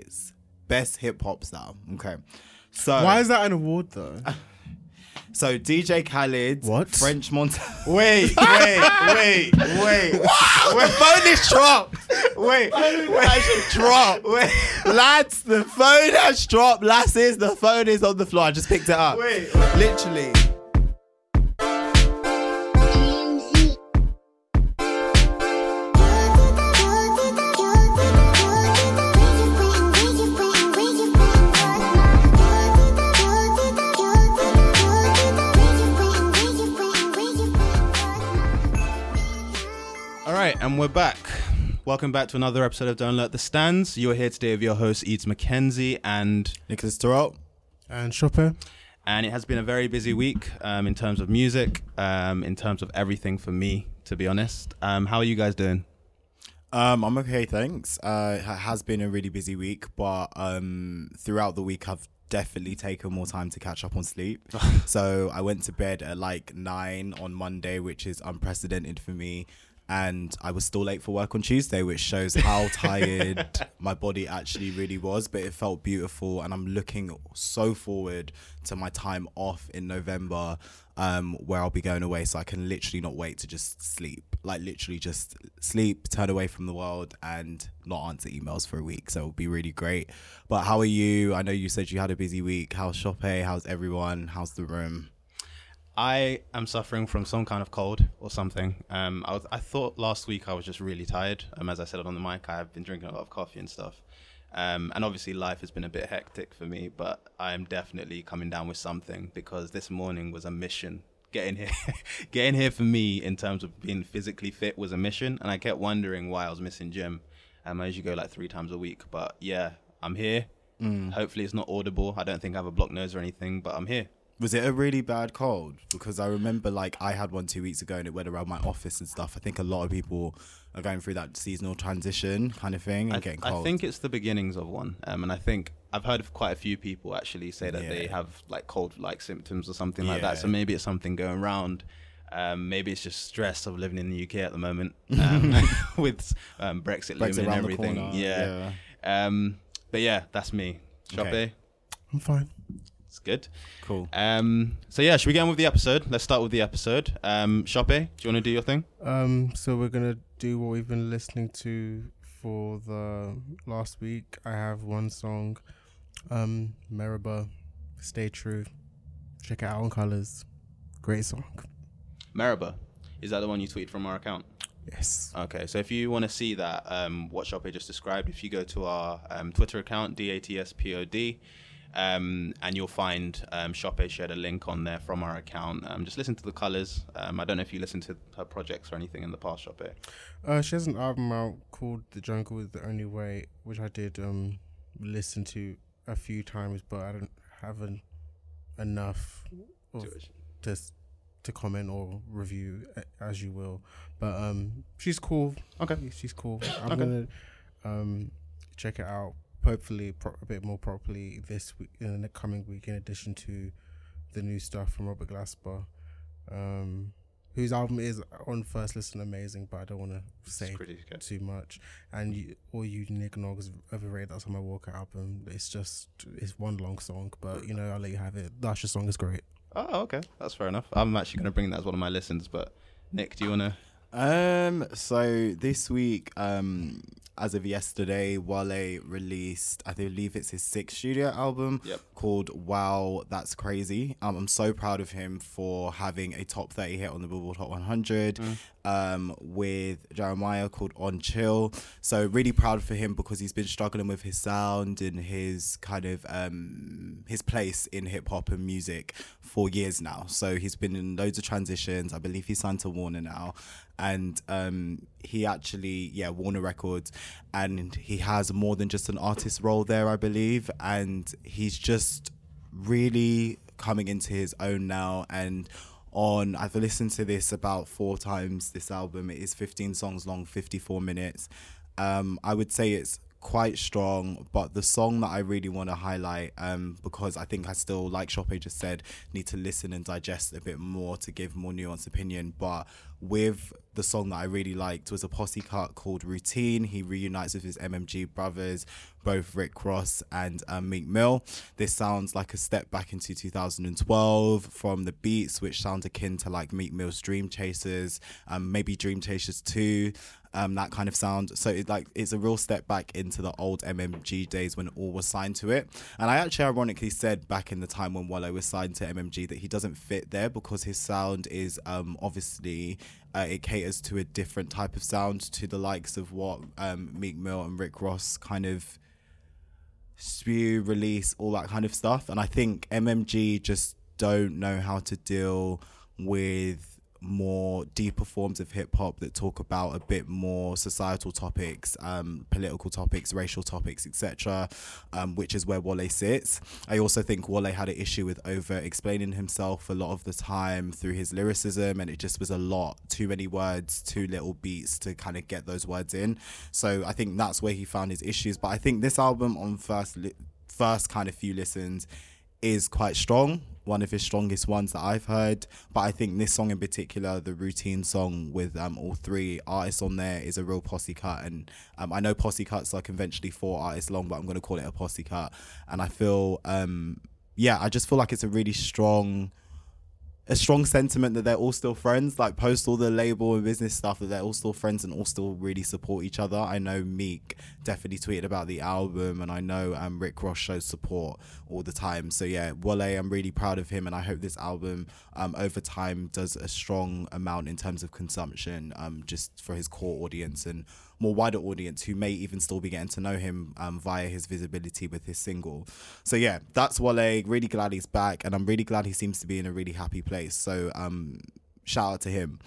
hits, best hip hop star. Okay, so Why is that an award though? so DJ Khaled, What? French Montana? Wait, wait, wait, wait. The phone is dropped. Wait, wait, dropped. Wait, lads, the phone has dropped. Lasses, the phone is on the floor. I just picked it up. Wait. literally. We're back. Welcome back to another episode of Don't Let the Stands. You're here today with your host, Eads McKenzie, and Nicholas Terrell And Chopin? and it has been a very busy week um, in terms of music, um, in terms of everything for me, to be honest. Um, how are you guys doing? Um, I'm okay, thanks. Uh, it has been a really busy week, but um, throughout the week, I've definitely taken more time to catch up on sleep. so I went to bed at like nine on Monday, which is unprecedented for me. And I was still late for work on Tuesday, which shows how tired my body actually really was. But it felt beautiful, and I'm looking so forward to my time off in November, um, where I'll be going away. So I can literally not wait to just sleep, like literally just sleep, turn away from the world, and not answer emails for a week. So it'll be really great. But how are you? I know you said you had a busy week. How's Shoppe? How's everyone? How's the room? I am suffering from some kind of cold or something. Um, I, was, I thought last week I was just really tired. Um, as I said on the mic, I have been drinking a lot of coffee and stuff. Um, and obviously life has been a bit hectic for me, but I am definitely coming down with something because this morning was a mission. Getting here, getting here for me in terms of being physically fit was a mission, and I kept wondering why I was missing gym. Um, I usually go like three times a week, but yeah, I'm here. Hopefully it's not audible. I don't think I have a blocked nose or anything, but I'm here. Was it a really bad cold? Because I remember like I had one two weeks ago and it went around my office and stuff. I think a lot of people are going through that seasonal transition kind of thing and I, getting I think it's the beginnings of one, um, and I think I've heard of quite a few people actually say that they have like cold-like symptoms or something like that. So maybe it's something going around. Um, maybe it's just stress of living in the UK at the moment um, with um, Brexit, Brexit looming and everything. corner, yeah. Um, but yeah, that's me. Shoppe, Okay. I'm fine. Good. Cool. Um, so yeah, should we get on with the episode? Let's start with the episode. Um, Shoppe, do you want to do your thing? Um, so we're gonna do what we've been listening to for the last week. I have one song, um, Mereba, Stay True. Check it out on Colors. Great song. Mereba, is that the one you tweeted from our account? Yes. Okay, so if you want to see that, um, what Shoppe just described, if you go to our um, Twitter account, DATSPOD, um, and you'll find um, Shoppe shared a link on there from our account. Um, just listen to the colors. Um, I don't know if you listened to her projects or anything in the past, Shoppe. Uh, she has an album out called "The Jungle Is the Only Way," which I did um listen to a few times, but I don't have an, enough of, to to comment or review as you will. But um, she's cool. Okay. she's cool. I'm Okay. gonna um check it out. Hopefully, pro- a bit more properly this week in the coming week. In addition to the new stuff from Robert Glasper, um, whose album is on first listen amazing, but I don't want to say It's pretty good. too much. And you, all you Nick Nogs overrated that Summer Walker album. It's just it's one long song, but you know I'll let you have it. That's your song is great. Oh, okay, that's fair enough. I'm actually going to bring that as one of my listens, but Nick, do you want to? Um, so this week, um, as of yesterday, Wale released, I believe it's his sixth studio album Yep. called Wow, That's Crazy. Um, I'm so proud of him for having a top 30 hit on the Billboard Hot 100 um, with Jeremih called On Chill. So really proud for him because he's been struggling with his sound and his kind of um, his place in hip hop and music for years now. So he's been in loads of transitions. I believe he's signed to Warner now, and um, he actually yeah Warner Records, and he has more than just an artist role there, I believe, and he's just really coming into his own now and on I've listened to this about four times this album. It is 15 songs long 54 minutes. Um I would say it's quite strong but the song that I really want to highlight um because I think I still like Shoppe just said need to listen and digest a bit more to give more nuanced opinion. But with the song that I really liked was a posse cut called Routine. He reunites with his MMG brothers, both Rick Ross and um, Meek Mill. This sounds like a step back into 2012 from the beats, which sound akin to like Meek Mill's Dream Chasers, um, maybe Dream Chasers 2 um, that kind of sound. So it like it's a real step back into the old MMG days when all was signed to it. And I actually ironically said back in the time when Wale was signed to MMG that he doesn't fit there because his sound is um, obviously uh, it caters to a different type of sound to the likes of what um, Meek Mill and Rick Ross kind of spew, release, all that kind of stuff. And I think MMG just don't know how to deal with more deeper forms of hip hop that talk about a bit more societal topics, um, political topics, racial topics, etc., um, which is where Wale sits. I also think Wale had an issue with over explaining himself a lot of the time through his lyricism, and it just was a lot, too many words, too little beats to kind of get those words in. So I think that's where he found his issues. But I think this album on first li- first kind of few listens is quite strong one of his strongest ones that I've heard. But I think this song in particular, the routine song with um, all three artists on there, is a real posse cut. And um, I know posse cuts are conventionally four artists long, but I'm going to call it a posse cut. And I feel, um, yeah, I just feel like it's a really strong a strong sentiment that they're all still friends. Like post all the label and business stuff that they're all still friends and all still really support each other. I know Meek definitely tweeted about the album, and I know um, Rick Ross shows support all the time. So yeah, Wale, I'm really proud of him, and I hope this album um, over time does a strong amount in terms of consumption, um, just for his core audience and more wider audience who may even still be getting to know him um, via his visibility with his single. So yeah, that's Wale. Really glad he's back, and I'm really glad he seems to be in a really happy place. So um, shout out to him.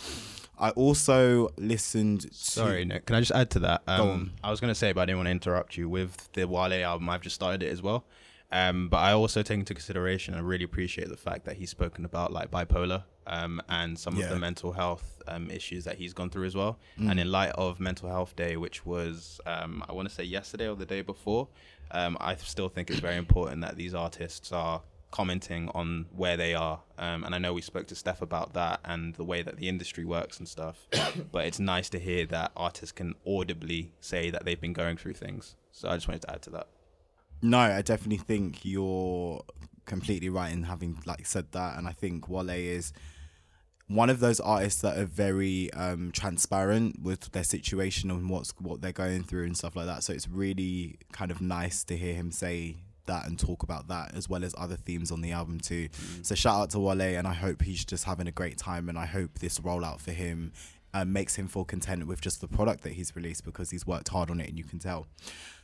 I also listened. To Sorry, Nick. Can I just add to that? Um, I was going to say, but I didn't want to interrupt you with the Wale album. I've just started it as well. Um, but I also take into consideration, I really appreciate the fact that he's spoken about like bipolar um, and some yeah. of the mental health um, issues that he's gone through as well. Mm. And in light of Mental Health Day, which was, um, I want to say yesterday or the day before, um, I still think it's very important that these artists are commenting on where they are. Um, and I know we spoke to Steph about that and the way that the industry works and stuff. but it's nice to hear that artists can audibly say that they've been going through things. So I just wanted to add to that. No, I definitely think you're completely right in having like said that, and I think Wale is one of those artists that are very um, transparent with their situation and what's what they're going through and stuff like that. So it's really kind of nice to hear him say that and talk about that as well as other themes on the album too. Mm. So shout out to Wale and I hope he's just having a great time and I hope this rollout for him um, makes him feel content with just the product that he's released because he's worked hard on it and you can tell.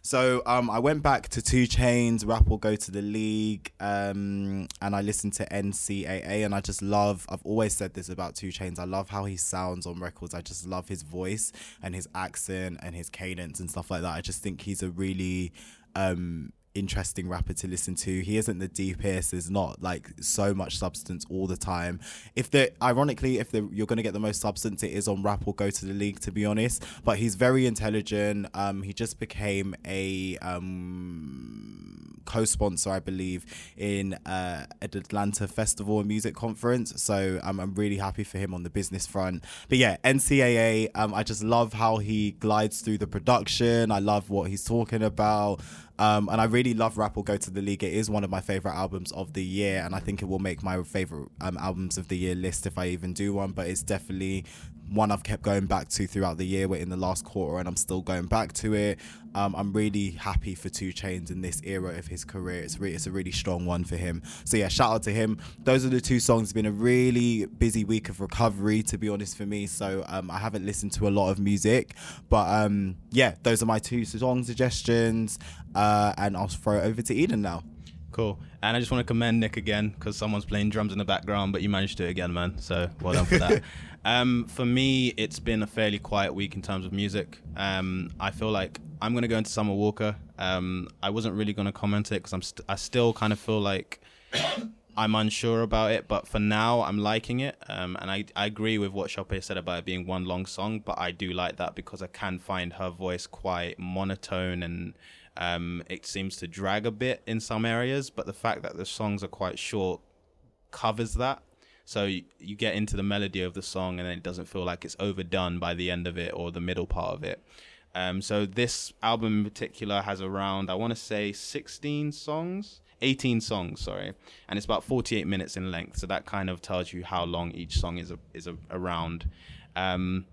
So um, I went back to 2 Chainz, Rap or go to the league, um, and I listened to NCAA, and I just love. I've always said this about 2 Chainz. I love how he sounds on records. I just love his voice and his accent and his cadence and stuff like that. I just think he's a really um, interesting rapper to listen to. He isn't the deepest. There's not like so much substance all the time. If the ironically, if the, you're gonna get the most substance, it is on rap or go to the league. To be honest, but he's very intelligent. Um, he just became a um co-sponsor, I believe, in uh, an Atlanta Festival and Music Conference. So um, I'm really happy for him on the business front. But yeah, NCAA. Um, I just love how he glides through the production. I love what he's talking about. Um, and I really love Rap or Go to the League. It is one of my favorite albums of the year, and I think it will make my favorite um, albums of the year list if I even do one. But it's definitely one I've kept going back to throughout the year. We're in the last quarter, and I'm still going back to it. Um, I'm really happy for 2 Chainz in this era of his career. It's re- it's a really strong one for him. So yeah, shout out to him. Those are the two songs. It's been a really busy week of recovery, to be honest, for me. So um, I haven't listened to a lot of music, but um, yeah, those are my two song suggestions. Uh, and I'll throw it over to Eden now. Cool. And I just want to commend Nick again because someone's playing drums in the background, but you managed to it again, man. So well done for that. um, for me, it's been a fairly quiet week in terms of music. Um, I feel like I'm going to go into Summer Walker. Um, I wasn't really going to comment it because I'm st- I still kind of feel like I'm unsure about it, but for now, I'm liking it. Um, and I, I agree with what Chope said about it being one long song, but I do like that because I can find her voice quite monotone and um, it seems to drag a bit in some areas, but the fact that the songs are quite short covers that. So you, get into the melody of the song, and then it doesn't feel like it's overdone by the end of it or the middle part of it. Um, so this album in particular has around, I want to say, 16 songs. 18 songs, sorry, and it's about 48 minutes in length. So that kind of tells you how long each song is a, is a, around. Um,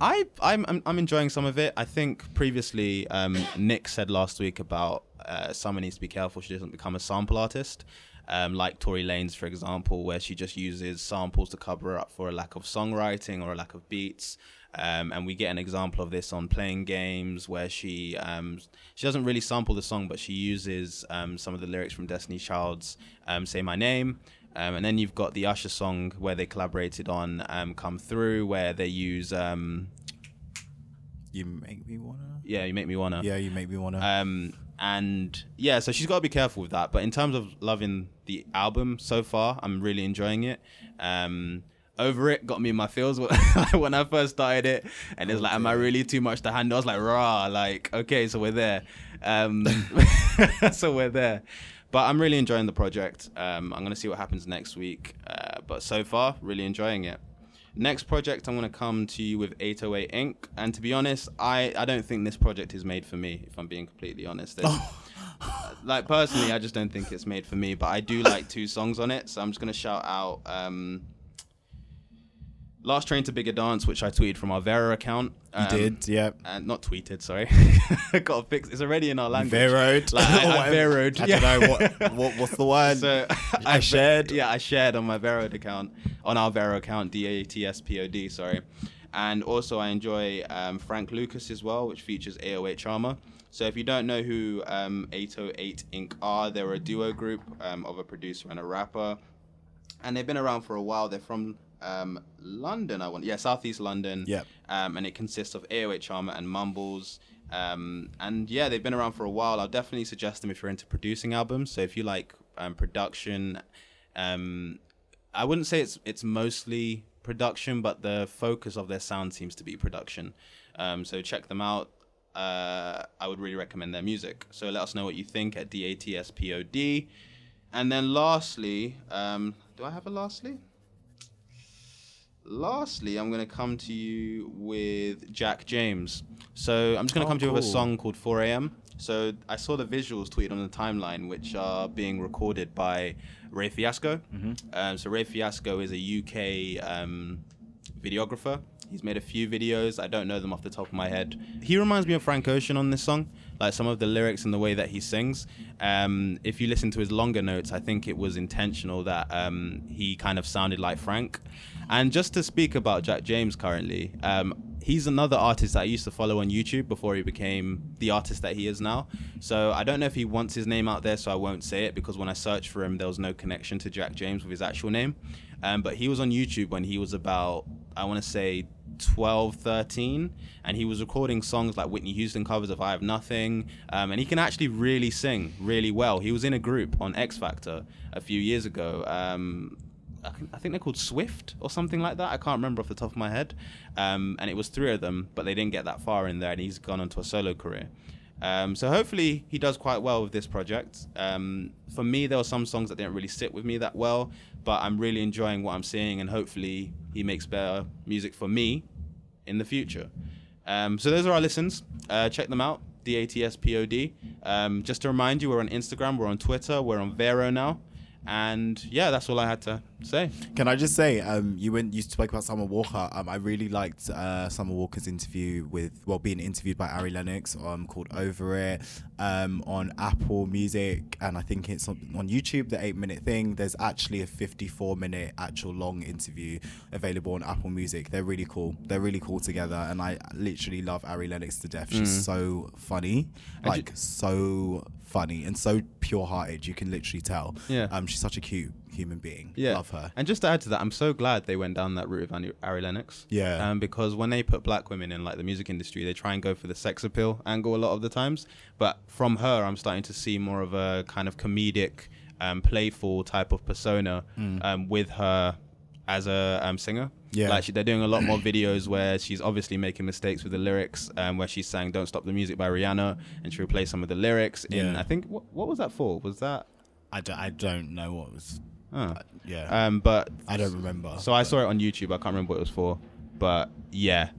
I I'm, I'm I'm enjoying some of it. I think previously um, Nick said last week about uh, someone needs to be careful she doesn't become a sample artist. Um, like Tory Lanez, for example, where she just uses samples to cover up for a lack of songwriting or a lack of beats. Um, and we get an example of this on playing games where she um, she doesn't really sample the song, but she uses um, some of the lyrics from Destiny Child's um, "Say My Name." Um, and then you've got the Usher song where they collaborated on um, "Come Through," where they use "You Make Me Wanna." Yeah, you make me wanna. Yeah, you make me wanna. And yeah, so she's got to be careful with that. But in terms of loving the album so far, I'm really enjoying it. Um, over it got me in my feels when I first started it, and it's like, am I really too much to handle? I was like, rah, like okay, so we're there, um, so we're there. But I'm really enjoying the project. Um, I'm gonna see what happens next week. Uh, but so far, really enjoying it. Next project, I'm gonna come to you with 808INK And to be honest, I I don't think this project is made for me. If I'm being completely honest. Oh. like personally, I just don't think it's made for me. But I do like two songs on it, so I'm just gonna shout out. Um, Last Train to Bigger Dance, which I tweeted from our Vero account. Um, you did, yeah. And not tweeted, sorry. Got to fix. It's already in our language. Veroed. Like, I, I Veroed. I yeah. don't know what, what what's the word. So I, shared. Yeah, I shared on my Vero account, on our Vero account, D A T S P O D. Sorry. And also, I enjoy um, Frank Lucas as well, which features 808 Charmer. So if you don't know who um, 808INK are, they're a duo group um, of a producer and a rapper, and they've been around for a while. They're from um, London. I want, yeah, Southeast London. Yeah. Um, and it consists of 808 Charmer and Mumbles. Um, and yeah, they've been around for a while. I'll definitely suggest them if you're into producing albums. So if you like um, production, um, I wouldn't say it's it's mostly production, but the focus of their sound seems to be production. Um, so check them out. Uh, I would really recommend their music. So let us know what you think at DATSPOD. And then lastly, um, do I have a lastly? Lastly, I'm going to come to you with Jack James. So I'm just going to oh, come to you with a song called 4 a.m. So I saw the visuals tweeted on the timeline, which are being recorded by Ray Fiasco. Mm-hmm. Um, so Ray Fiasco is a UK um, videographer. He's made a few videos. I don't know them off the top of my head. He reminds me of Frank Ocean on this song, like some of the lyrics and the way that he sings. Um, if you listen to his longer notes, I think it was intentional that um, he kind of sounded like Frank. And just to speak about Jack James currently, um, he's another artist that I used to follow on YouTube before he became the artist that he is now. So I don't know if he wants his name out there, so I won't say it because when I searched for him, there was no connection to Jack James with his actual name. Um, but he was on YouTube when he was about, I want to say, 12, 13, and he was recording songs like Whitney Houston covers of I Have Nothing. Um, and he can actually really sing really well. He was in a group on X Factor a few years ago. Um, I think they're called Swift or something like that. I can't remember off the top of my head. Um, and it was three of them, but they didn't get that far in there, and he's gone on to a solo career. Um, so hopefully he does quite well with this project. Um, for me, there were some songs that didn't really sit with me that well, but I'm really enjoying what I'm seeing, and hopefully he makes better music for me in the future. Um, so those are our listens. Uh, check them out. D A T S P O D. Um, just to remind you, we're on Instagram, we're on Twitter, we're on Vero now. And yeah, that's all I had to say. Can I just say, um, you went you spoke about Summer Walker. Um, I really liked uh, Summer Walker's interview with well, being interviewed by Ari Lennox um, called Over It um, on Apple Music, and I think it's on, on YouTube. The eight minute thing. There's actually a 54 minute actual long interview available on Apple Music. They're really cool. They're really cool together, and I literally love Ari Lennox to death. She's mm. so funny, like so funny and so pure hearted. You can literally tell. Yeah. Um, she's such a cute human being. Yeah. Love her. And just to add to that, I'm so glad they went down that route of Ari Lennox. Yeah. Um, because when they put black women in like the music industry, they try and go for the sex appeal angle a lot of the times. But from her, I'm starting to see more of a kind of comedic, um, playful type of persona mm. um, with her as a um, singer. Yeah. Like she, they're doing a lot more videos where she's obviously making mistakes with the lyrics, um, where she's saying "Don't Stop the Music" by Rihanna, and she replaced some of the lyrics. In Yeah. I think what, what was that for? Was that I don't, I don't know what was. Oh. Yeah, Um, but I don't remember. so I saw it on YouTube. I can't remember what it was for, but yeah,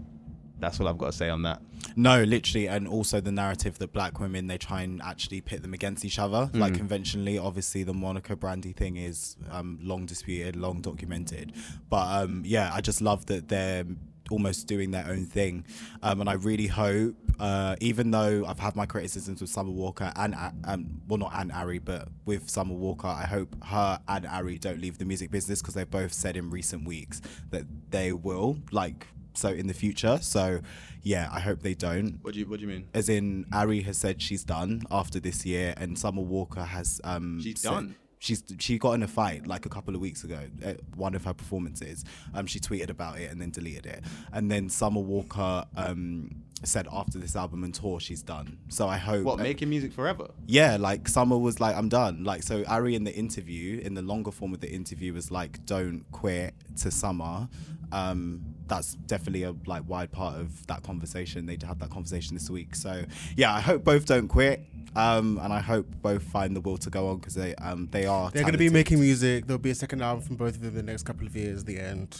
that's all I've got to say on that. No, literally, and also the narrative that black women they try and actually pit them against each other. Like Mm. conventionally, obviously, the Monica Brandy thing is um, long disputed, long documented. But um, yeah, I just love that they're almost doing their own thing, um, and I really hope, uh, even though I've had my criticisms with Summer Walker and uh, um, well, not and Ari, but with Summer Walker, I hope her and Ari don't leave the music business because they've both said in recent weeks that they will, like, so in the future. So yeah, I hope they don't What do you What do you mean? as in Ari has said she's done after this year, and Summer Walker has um She's said- done? She's she got in a fight like a couple of weeks ago at one of her performances. Um, she tweeted about it and then deleted it, and then Summer Walker um said after this album and tour she's done. So I hope What making music forever? yeah, like Summer was like, I'm done. Like, so Ari in the interview, in the longer form of the interview, was like, don't quit to Summer. Um, that's definitely a like wide part of that conversation. They had that conversation this week. So yeah, I hope both don't quit. Um, and I hope both find the will to go on because they um they are. They're going to be making music. There'll be a second album from both of them in the next couple of years. The end.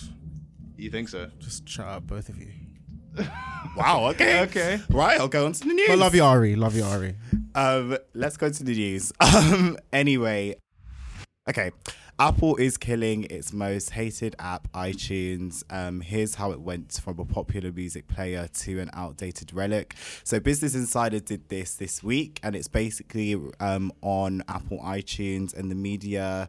You think so? Just shut up, both of you. Wow. Okay. Okay. Right. I'll go on to the news. I love you, Ari. Love you, Ari. Um, let's go to the news. Um, anyway, okay. Apple is killing its most hated app, iTunes. Um, here's how it went from a popular music player to an outdated relic. So, Business Insider did this this week, and it's basically um, on Apple iTunes and the media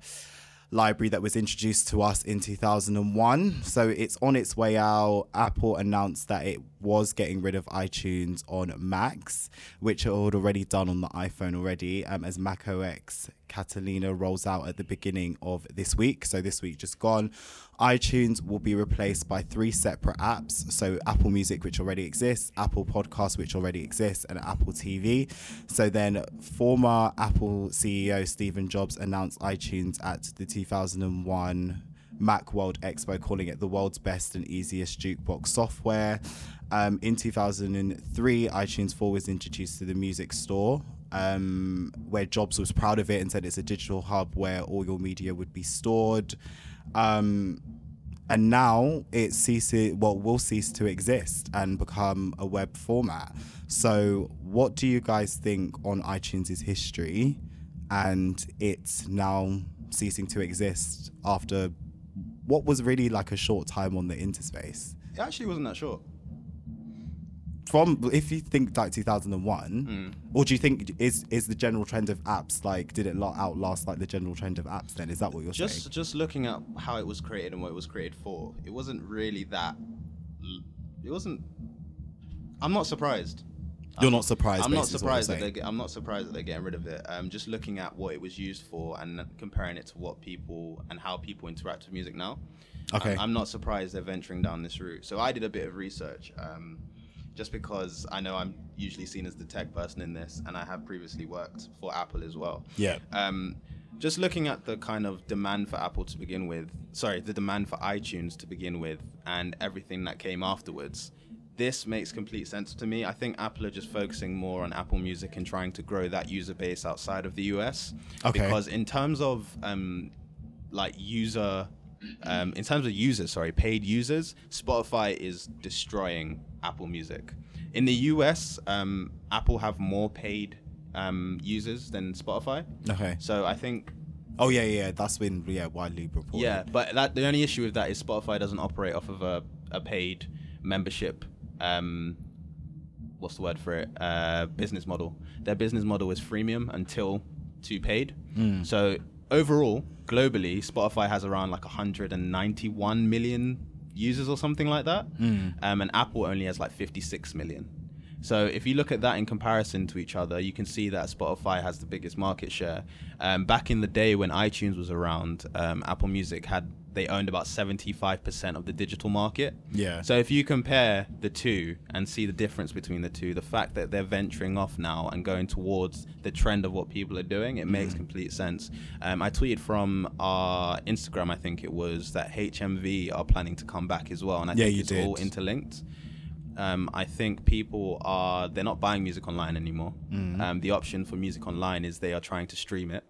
library that was introduced to us in 2001. So it's on its way out. Apple announced that it was getting rid of iTunes on Macs, which it had already done on the iPhone already, um, as Mac OS Catalina rolls out at the beginning of this week. So this week just gone. iTunes will be replaced by three separate apps. So Apple Music, which already exists, Apple Podcast, which already exists, and Apple TV. So then former Apple CEO Stephen Jobs announced iTunes at the 2001 Macworld Expo, calling it the world's best and easiest jukebox software. Um, in 2003, iTunes 4 was introduced to the music store, um, where Jobs was proud of it and said it's a digital hub where all your media would be stored. Um, and now it ceases, well, will cease to exist and become a web format. So, what do you guys think on iTunes' history and it's now ceasing to exist after what was really like a short time on the interspace? It actually wasn't that short. From if you think like 2001, or do you think is is the general trend of apps like did it la- outlast like the general trend of apps? Then is that what you're Just saying? just looking at how it was created and what it was created for, it wasn't really that. It wasn't. I'm not surprised. You're not surprised. I'm not basically is what surprised that they saying. get, I'm not surprised that they're getting rid of it. Um, just looking at what it was used for and comparing it to what people and how people interact with music now. Okay. I'm, I'm not surprised they're venturing down this route. So I did a bit of research, um, just because I know I'm usually seen as the tech person in this, and I have previously worked for Apple as well. Yeah. Um, just looking at the kind of demand for Apple to begin with, sorry, the demand for iTunes to begin with, and everything that came afterwards, this makes complete sense to me. I think Apple are just focusing more on Apple Music and trying to grow that user base outside of the US. Okay. Because in terms of um, like user, um, in terms of users, sorry, paid users, Spotify is destroying Apple Music. In the US, um, Apple have more paid um, users than Spotify. Okay. So I think Oh yeah, yeah, that's been yeah widely reported. yeah, but that the only issue with that is Spotify doesn't operate off of a, a paid membership. Um, what's the word for it? Uh, business model. Their business model is freemium until to paid. So overall, globally, Spotify has around like 191 million users or something like that, um, and Apple only has like 56 million. So if you look at that in comparison to each other, you can see that Spotify has the biggest market share. Um, back in the day when iTunes was around, um, Apple Music had they owned about 75% of the digital market. Yeah. So if you compare the two and see the difference between the two, the fact that they're venturing off now and going towards the trend of what people are doing, it makes complete sense. Um, I tweeted from our Instagram, I think it was, that HMV are planning to come back as well, and I Yeah, think it's all interlinked. Um, I think people are they're not buying music online anymore. Mm. Um, the option for music online is they are trying to stream it.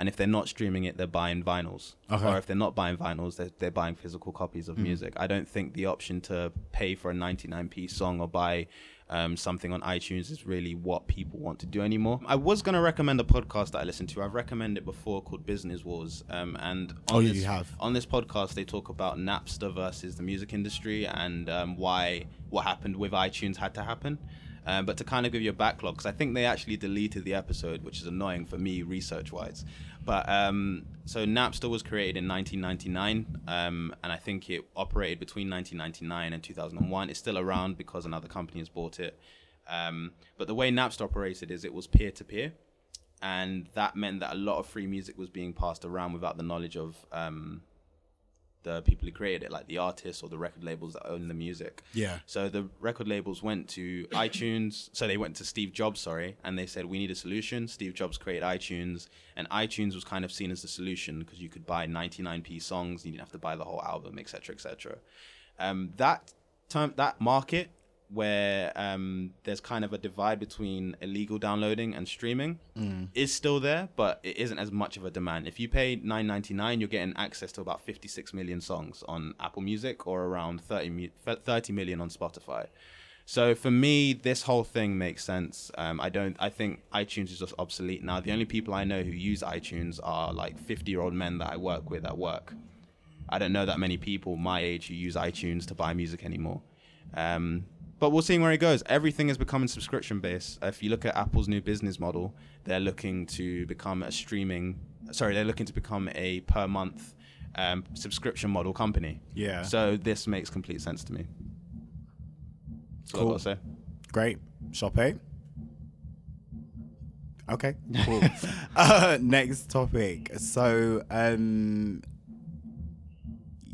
And if they're not streaming it, they're buying vinyls, Okay. or if they're not buying vinyls, they're, they're buying physical copies of music. I don't think the option to pay for a 99p song or buy um, something on iTunes is really what people want to do anymore. I was going to recommend a podcast that I listened to. I've recommended it before called Business Wars, um, and on Oh, this, you have. on this podcast they talk about Napster versus the music industry and um, why what happened with iTunes had to happen. Um, but to kind of give you a backlog, because I think they actually deleted the episode, which is annoying for me research wise. But um, so Napster was created in 1999, um, and I think it operated between 1999 and 2001. It's still around because another company has bought it. Um, but the way Napster operated is it was peer to peer, and that meant that a lot of free music was being passed around without the knowledge of um, the people who created it, like the artists or the record labels that own the music. Yeah. So the record labels went to iTunes. So they went to Steve Jobs, sorry, and they said we need a solution. Steve Jobs created iTunes, and iTunes was kind of seen as the solution because you could buy 99p songs, you didn't have to buy the whole album, etc., etc. Um, that time, that market where um, there's kind of a divide between illegal downloading and streaming is still there, but it isn't as much of a demand. If you pay 9.99, you're getting access to about 56 million songs on Apple Music or around 30, 30 million on Spotify. So for me, this whole thing makes sense. Um, I don't. I think iTunes is just obsolete now. The only people I know who use iTunes are like 50 year old men that I work with at work. I don't know that many people my age who use iTunes to buy music anymore. Um, but we'll see where it goes. Everything is becoming subscription based. If you look at Apple's new business model, they're looking to become a streaming. Sorry, they're looking to become a per month um, subscription model company. Yeah. So this makes complete sense to me. That's what Cool. I've got to say. Great. Shop A. Okay, cool. uh, next topic. So, um,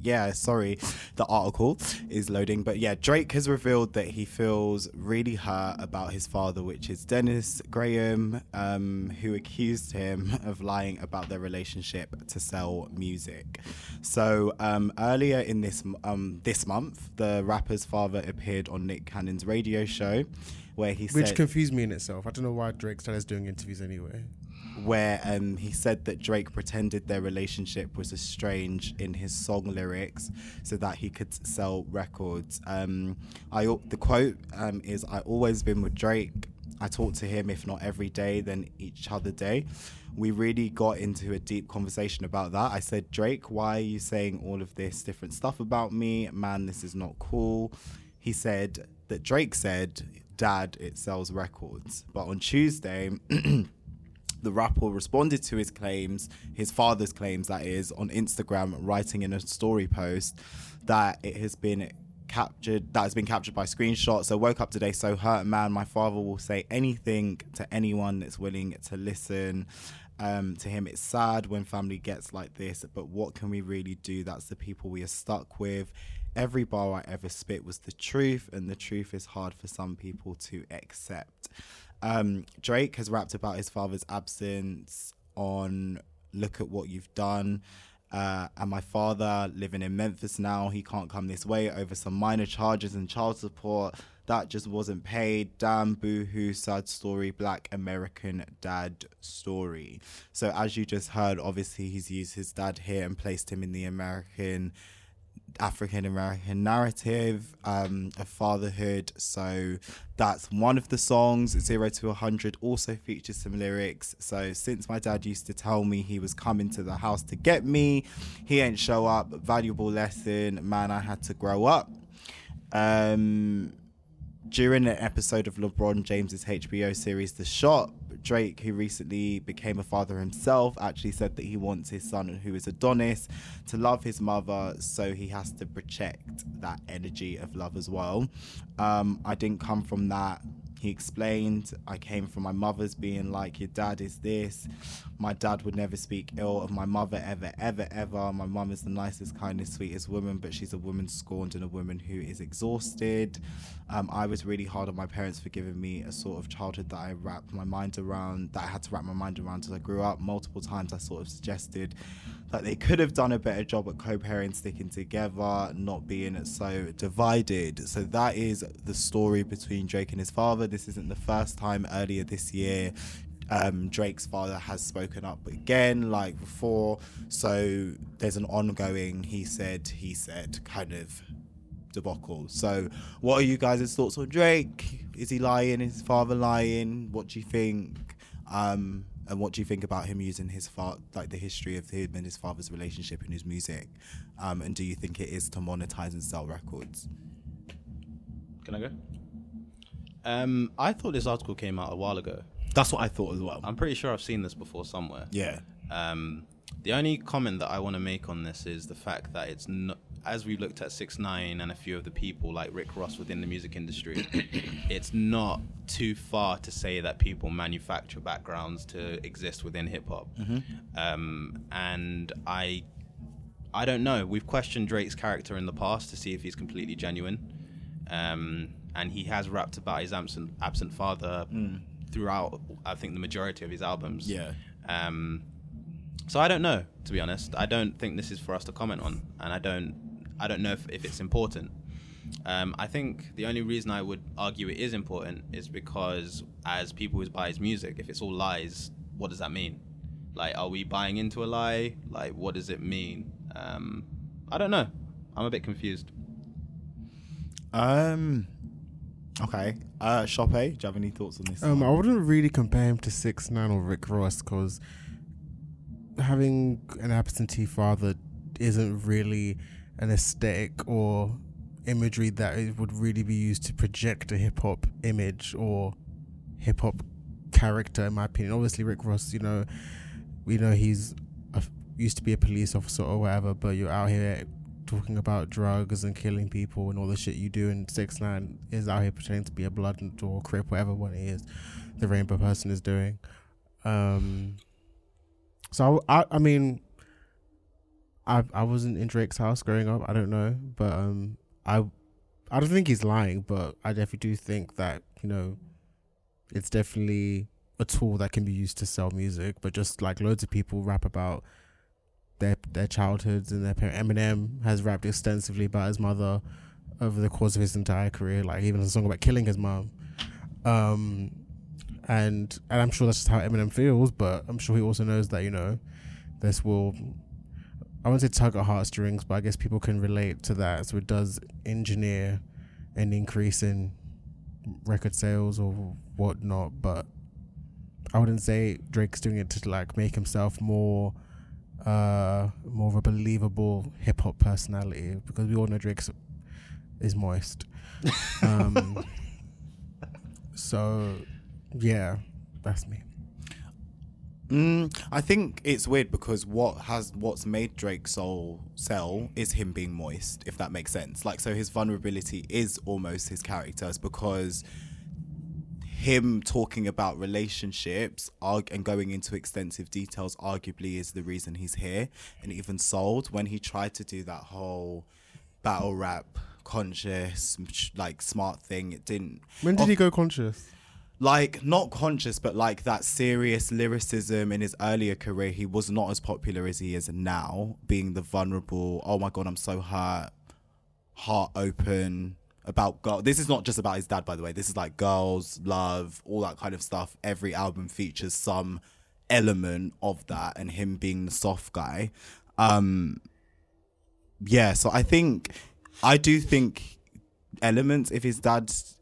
yeah, sorry, the article is loading, but yeah, Drake has revealed that he feels really hurt about his father, which is Dennis Graham, um, who accused him of lying about their relationship to sell music. So um, earlier in this um, this month, the rapper's father appeared on Nick Cannon's radio show, where he Which said confused me in itself. I don't know why Drake started doing interviews anyway. Where um, he said that Drake pretended their relationship was estranged in his song lyrics so that he could sell records. Um, I the quote um, is, "I always been with Drake. I talk to him if not every day, then each other day." We really got into a deep conversation about that. I said, Drake, why are you saying all of this different stuff about me? Man, this is not cool. He said that Drake said, Dad, it sells records. But on Tuesday, the rapper responded to his claims, his father's claims, that is, on Instagram, writing in a story post that it has been captured, that has been captured by screenshots. So woke up today so hurt, man. My father will say anything to anyone that's willing to listen. Um, to him, it's sad when family gets like this, but what can we really do? That's the people we are stuck with. Every bar I ever spit was the truth, and the truth is hard for some people to accept. Um, Drake has rapped about his father's absence on Look at What You've Done. Uh, and my father living in Memphis now, he can't come this way over some minor charges and child support. That just wasn't paid. Damn, boohoo, sad story, black American dad story. So, as you just heard, obviously, he's used his dad here and placed him in the American African American narrative um, of fatherhood. So that's one of the songs. Zero to a hundred also features some lyrics. So since my dad used to tell me he was coming to the house to get me, he ain't show up. Valuable lesson, man. I had to grow up. Um, during an episode of LeBron James's HBO series The Shop, Drake, who recently became a father himself, actually said that he wants his son, who is Adonis, to love his mother, so he has to project that energy of love as well. Um, I didn't come from that. He explained, I came from my mother's being like, Your dad is this. My dad would never speak ill of my mother, ever, ever, ever. My mum is the nicest, kindest, sweetest woman, but she's a woman scorned and a woman who is exhausted. Um, I was really hard on my parents for giving me a sort of childhood that I wrapped my mind around, that I had to wrap my mind around as I grew up. Multiple times I sort of suggested that they could have done a better job at co-parenting, sticking together, not being so divided. So that is the story between Drake and his father. This isn't the first time earlier this year Um, Drake's father has spoken up again, like before. So there's an ongoing he said, he said kind of debacle. So, what are you guys' thoughts on Drake? Is he lying? Is his father lying? What do you think? Um, and what do you think about him using his fa- like the history of him and his father's relationship in his music? Um, and do you think it is to monetize and sell records? Can I go? Um, I thought this article came out a while ago. That's what I thought as well. I'm pretty sure I've seen this before somewhere. yeah. Um, the only comment that I want to make on this is the fact that it's not, as we looked at Six Nine and a few of the people like Rick Ross within the music industry, it's not too far to say that people manufacture backgrounds to exist within hip hop. Um, and I, I don't know. We've questioned Drake's character in the past to see if he's completely genuine, um, and he has rapped about his absent absent father throughout. I think the majority of his albums. Yeah. Um, so I don't know, to be honest. I don't think this is for us to comment on, and I don't, I don't know if, if it's important. Um, I think the only reason I would argue it is important is because as people who buy his music, if it's all lies, what does that mean? Like, are we buying into a lie? Like, what does it mean? Um, I don't know. I'm a bit confused. Um. Okay. Uh, Shoppe, do you have any thoughts on this? Um, I wouldn't really compare him to Six Nine or Rick Ross because having an absentee father isn't really an aesthetic or imagery that it would really be used to project a hip hop image or hip hop character, in my opinion. Obviously, Rick Ross, you know, we know he's a, used to be a police officer or whatever, but you're out here talking about drugs and killing people and all the shit you do. And Six Nine is out here pretending to be a blood or crip, whatever one it is, the rainbow person is doing. Um, so I, I mean, I I wasn't in Drake's house growing up. I don't know, but um, I I don't think he's lying, but I definitely do think that you know, it's definitely a tool that can be used to sell music. But just like loads of people rap about their their childhoods and their parents. Eminem has rapped extensively about his mother over the course of his entire career. Like even a song about killing his mom. Um, and and I'm sure that's just how Eminem feels, but I'm sure he also knows that you know, this will. I won't say tug at heartstrings, but I guess people can relate to that. So it does engineer an increase in record sales or whatnot, but I wouldn't say Drake's doing it to like make himself more uh more of a believable hip hop personality because we all know Drake's is moist. Um so yeah, that's me. Mm, I think it's weird because what has what's made Drake soul sell is him being moist, if that makes sense. Like so his vulnerability is almost his characters because him talking about relationships arg- and going into extensive details arguably is the reason he's here and even sold. When he tried to do that whole battle rap conscious like smart thing it didn't When did Of- he go conscious? like not conscious but like that serious lyricism in his earlier career. He was not as popular as he is now being the vulnerable oh my god i'm so hurt heart open about girl this is not just about his dad by the way. This is like girls love all that kind of stuff. Every album features some element of that and him being the soft guy. Um yeah so i think i do think elements if his dad's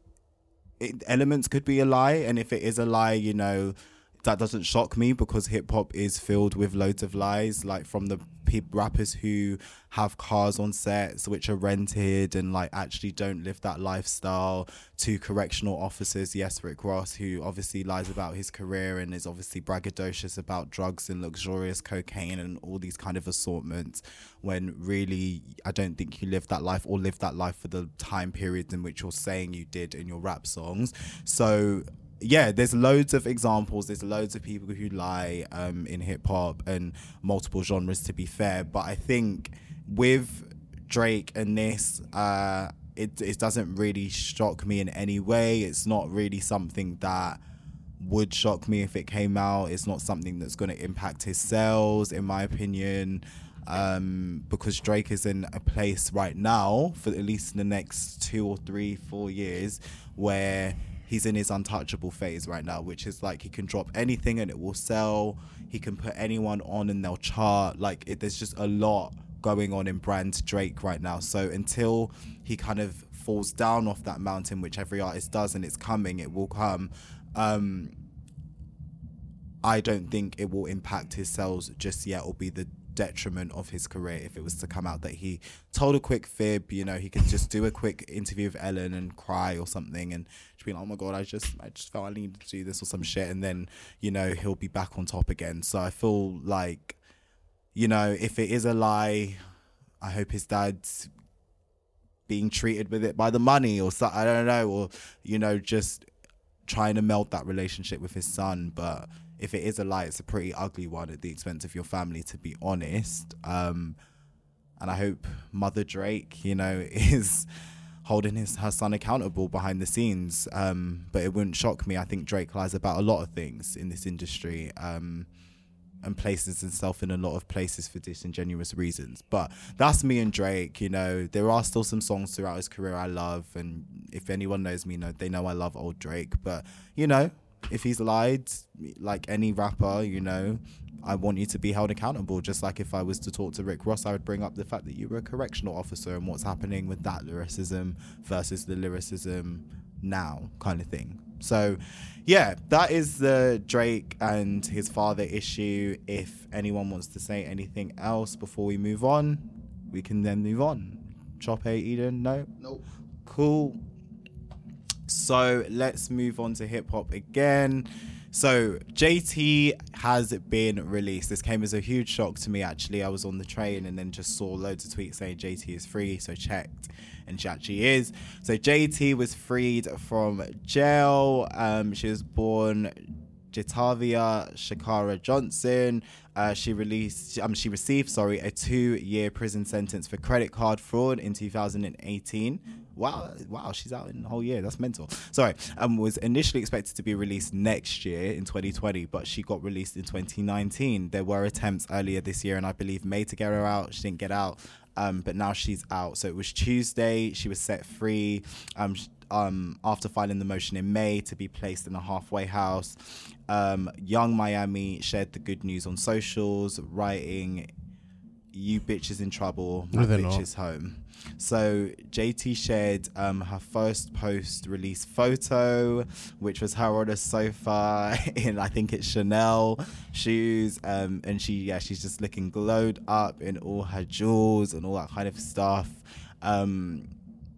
it, elements could be a lie. And if it is a lie you know that doesn't shock me because hip hop is filled with loads of lies like from the pe- rappers who have cars on sets which are rented and like actually don't live that lifestyle to correctional officers yes Rick Ross who obviously lies about his career and is obviously braggadocious about drugs and luxurious cocaine and all these kind of assortments when really I don't think you live that life or live that life for the time periods in which you're saying you did in your rap songs. So yeah, there's loads of examples. There's loads of people who lie um, in hip hop and multiple genres, to be fair. But I think with Drake and this, uh, it it doesn't really shock me in any way. It's not really something that would shock me if it came out. It's not something that's going to impact his sales, in my opinion, um, because Drake is in a place right now, for at least in the next two or three, four years, where he's in his untouchable phase right now, which is like he can drop anything and it will sell. He can put anyone on and they'll chart. Like it, there's just a lot going on in brand Drake right now. So until he kind of falls down off that mountain, which every artist does, and it's coming, it will come. Um, I don't think it will impact his sales just yet or be the detriment of his career if it was to come out that he told a quick fib you know he could just do a quick interview with ellen and cry or something and just be like oh my god i just i just felt i needed to do this or some shit and then you know he'll be back on top again. So i feel like you know if it is a lie i hope his dad's being treated with it by the money or so i don't know or you know just trying to melt that relationship with his son but if it is a lie, it's a pretty ugly one at the expense of your family, to be honest. Um, and I hope Mother Drake, you know, is holding his her son accountable behind the scenes. Um, but it wouldn't shock me. I think Drake lies about a lot of things in this industry. Um, and places himself in a lot of places for disingenuous reasons. But that's me and Drake. You know, there are still some songs throughout his career I love, and if anyone knows me, know they know I love old Drake. But you know, if he's lied, like any rapper, you know, I want you to be held accountable. Just like if I was to talk to Rick Ross, I would bring up the fact that you were a correctional officer and what's happening with that lyricism versus the lyricism now, kind of thing. So, yeah, that is the Drake and his father issue. If anyone wants to say anything else before we move on, we can then move on. Chop A Eden? No? Nope. Cool. So let's move on to hip hop again. So JT has been released. This came as a huge shock to me. Actually, I was on the train and then just saw loads of tweets saying JT is free. So checked, and she actually is. So JT was freed from jail. Um, she was born Jatavia Shakara Johnson. Uh, she released, um, she received, sorry, a two-year prison sentence for credit card fraud in 2018. Wow, wow, she's out in the whole year. That's mental. Sorry, um, was initially expected to be released next year in 2020, but she got released in 2019. There were attempts earlier this year, and I believe May to get her out. She didn't get out. Um, but now she's out. So it was Tuesday. She was set free. Um, um, after filing the motion in May to be placed in a halfway house. Um, Yung Miami shared the good news on socials, writing, "You bitches in trouble, my No, bitch not. is home." So JT shared um, her first post-release photo, which was her on a sofa in I think it's Chanel shoes, um, and she yeah she's just looking glowed up in all her jewels and all that kind of stuff. Um,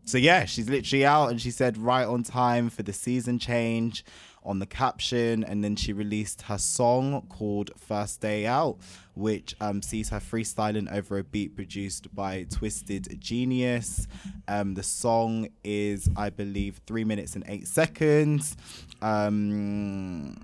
so yeah, she's literally out, and she said right on time for the season change on the caption, and then she released her song called First Day Out, which um, sees her freestyling over a beat produced by Twisted Genius. Um, the song is, I believe, three minutes and eight seconds. Um,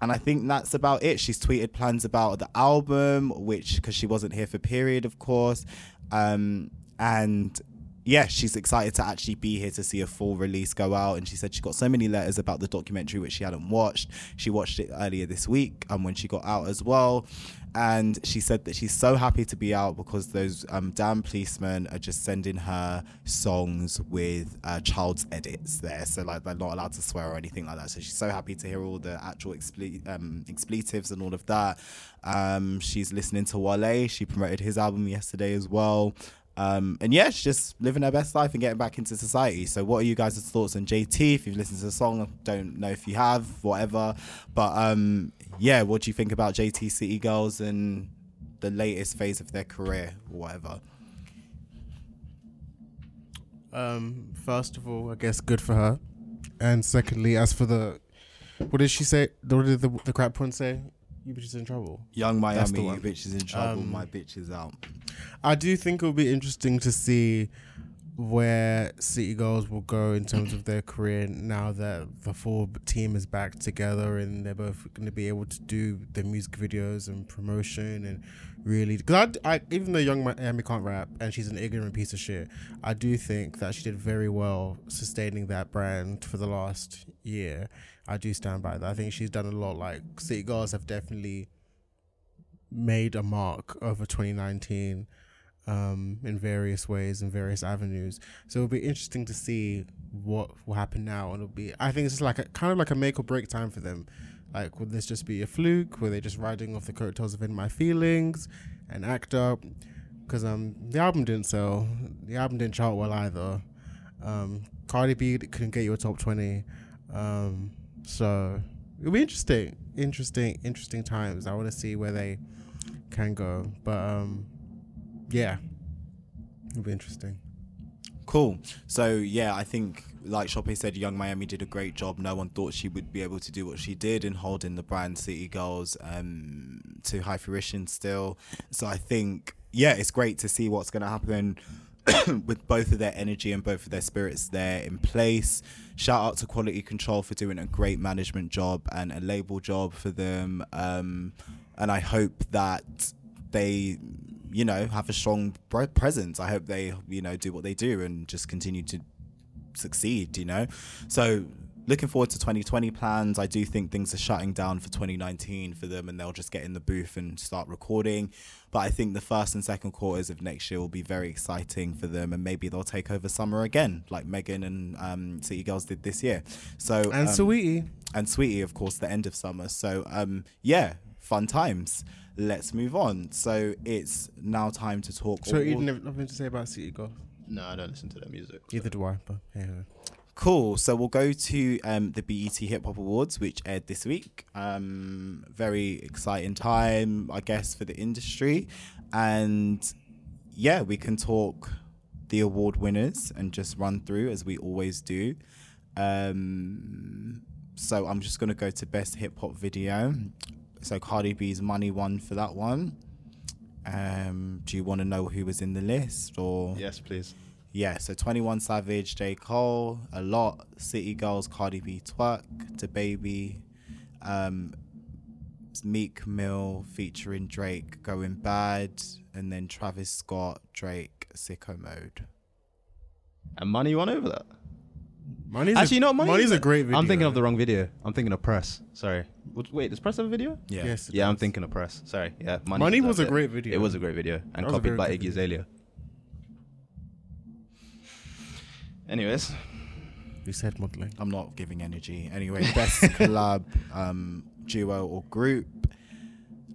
and I think that's about it. She's tweeted plans about the album, which because she wasn't here for period, of course, um, and yeah, she's excited to actually be here to see a full release go out. And she said she got so many letters about the documentary which she hadn't watched. She watched it earlier this week, um, when she got out as well. And she said that she's so happy to be out because those um, damn policemen are just sending her songs with uh, child's edits there. So, like, they're not allowed to swear or anything like that. So, she's so happy to hear all the actual exple- um, expletives and all of that. Um, she's listening to Wale. She promoted his album yesterday as well. Um, and yeah, she's just living her best life and getting back into society. So, what are you guys' thoughts on JT? If you've listened to the song, don't know if you have, whatever. But um, yeah, what do you think about JT City Girls and the latest phase of their career, or whatever? Um, first of all, I guess good for her, and secondly, as for the, what did she say? What did the the crap one say? You bitches in trouble. Yung Miami, you bitch is in trouble. Um, my bitch is out. I do think it'll be interesting to see where City Girls will go in terms of their career now that the full team is back together and they're both going to be able to do their music videos and promotion and really because I, I even though Yung Miami can't rap and she's an ignorant piece of shit, I do think that she did very well sustaining that brand for the last year. I do stand by that. I think she's done a lot. Like City Girls have definitely made a mark over 2019 um, in various ways in various avenues. So it'll be interesting to see what will happen now, and it'll be. I think it's like a kind of like a make or break time for them. Like, would this just be a fluke? Were they just riding off the coattails of In My Feelings and Act Up? Because um, the album didn't sell. The album didn't chart well either. Um, Cardi B couldn't get you a top twenty. Um, so it'll be interesting, interesting, interesting times. I want to see where they can go, but um, yeah, it'll be interesting. Cool. So yeah, I think like Shoppe said, Yung Miami did a great job. No one thought she would be able to do what she did in holding the brand City Girls um, to high fruition still. So I think yeah, it's great to see what's going to happen with both of their energy and both of their spirits there in place. Shout out to Quality Control for doing a great management job and a label job for them. Um, and I hope that they you know have a strong presence. I hope they you know do what they do and just continue to succeed you know? So looking forward to 2020 plans. I do think things are shutting down for 2019 for them and they'll just get in the booth and start recording. But i think the first and second quarters of next year will be very exciting for them and maybe they'll take over summer again like megan and um, city girls did this year. So and um, Saweetie and Saweetie of course the end of summer. So um yeah fun times let's move on. So it's now time to talk. So you have nothing to say about City Girls? No, I don't listen to their music. Either do I, but yeah. Cool. So we'll go to um, the BET Hip Hop Awards, which aired this week. Um, very exciting time, I guess, for the industry. And yeah, we can talk the award winners and just run through as we always do. Um, so I'm just going to go to Best Hip Hop Video. So Cardi B's Money won for that one. Um, do you want to know who was in the list or? Yes, please. Yeah, so 21 Savage, J. Cole, A Lot, City Girls, Cardi B, Twerk, DaBaby, um, Meek Mill featuring Drake, Going Bad, and then Travis Scott, Drake, Sicko Mode. And Money won over that? Money's Actually, a, not Money. Money's a great video. I'm thinking of the wrong video. I'm thinking of Press. Sorry. Wait, does Press have a video? Yeah. Yes. Yeah, I'm thinking of Press. Sorry. Yeah. Money, Money was a it. great video. It was a great video and copied by Iggy Azalea. Anyways, we said modeling. I'm not giving energy. Anyway, best collab, um, duo or group.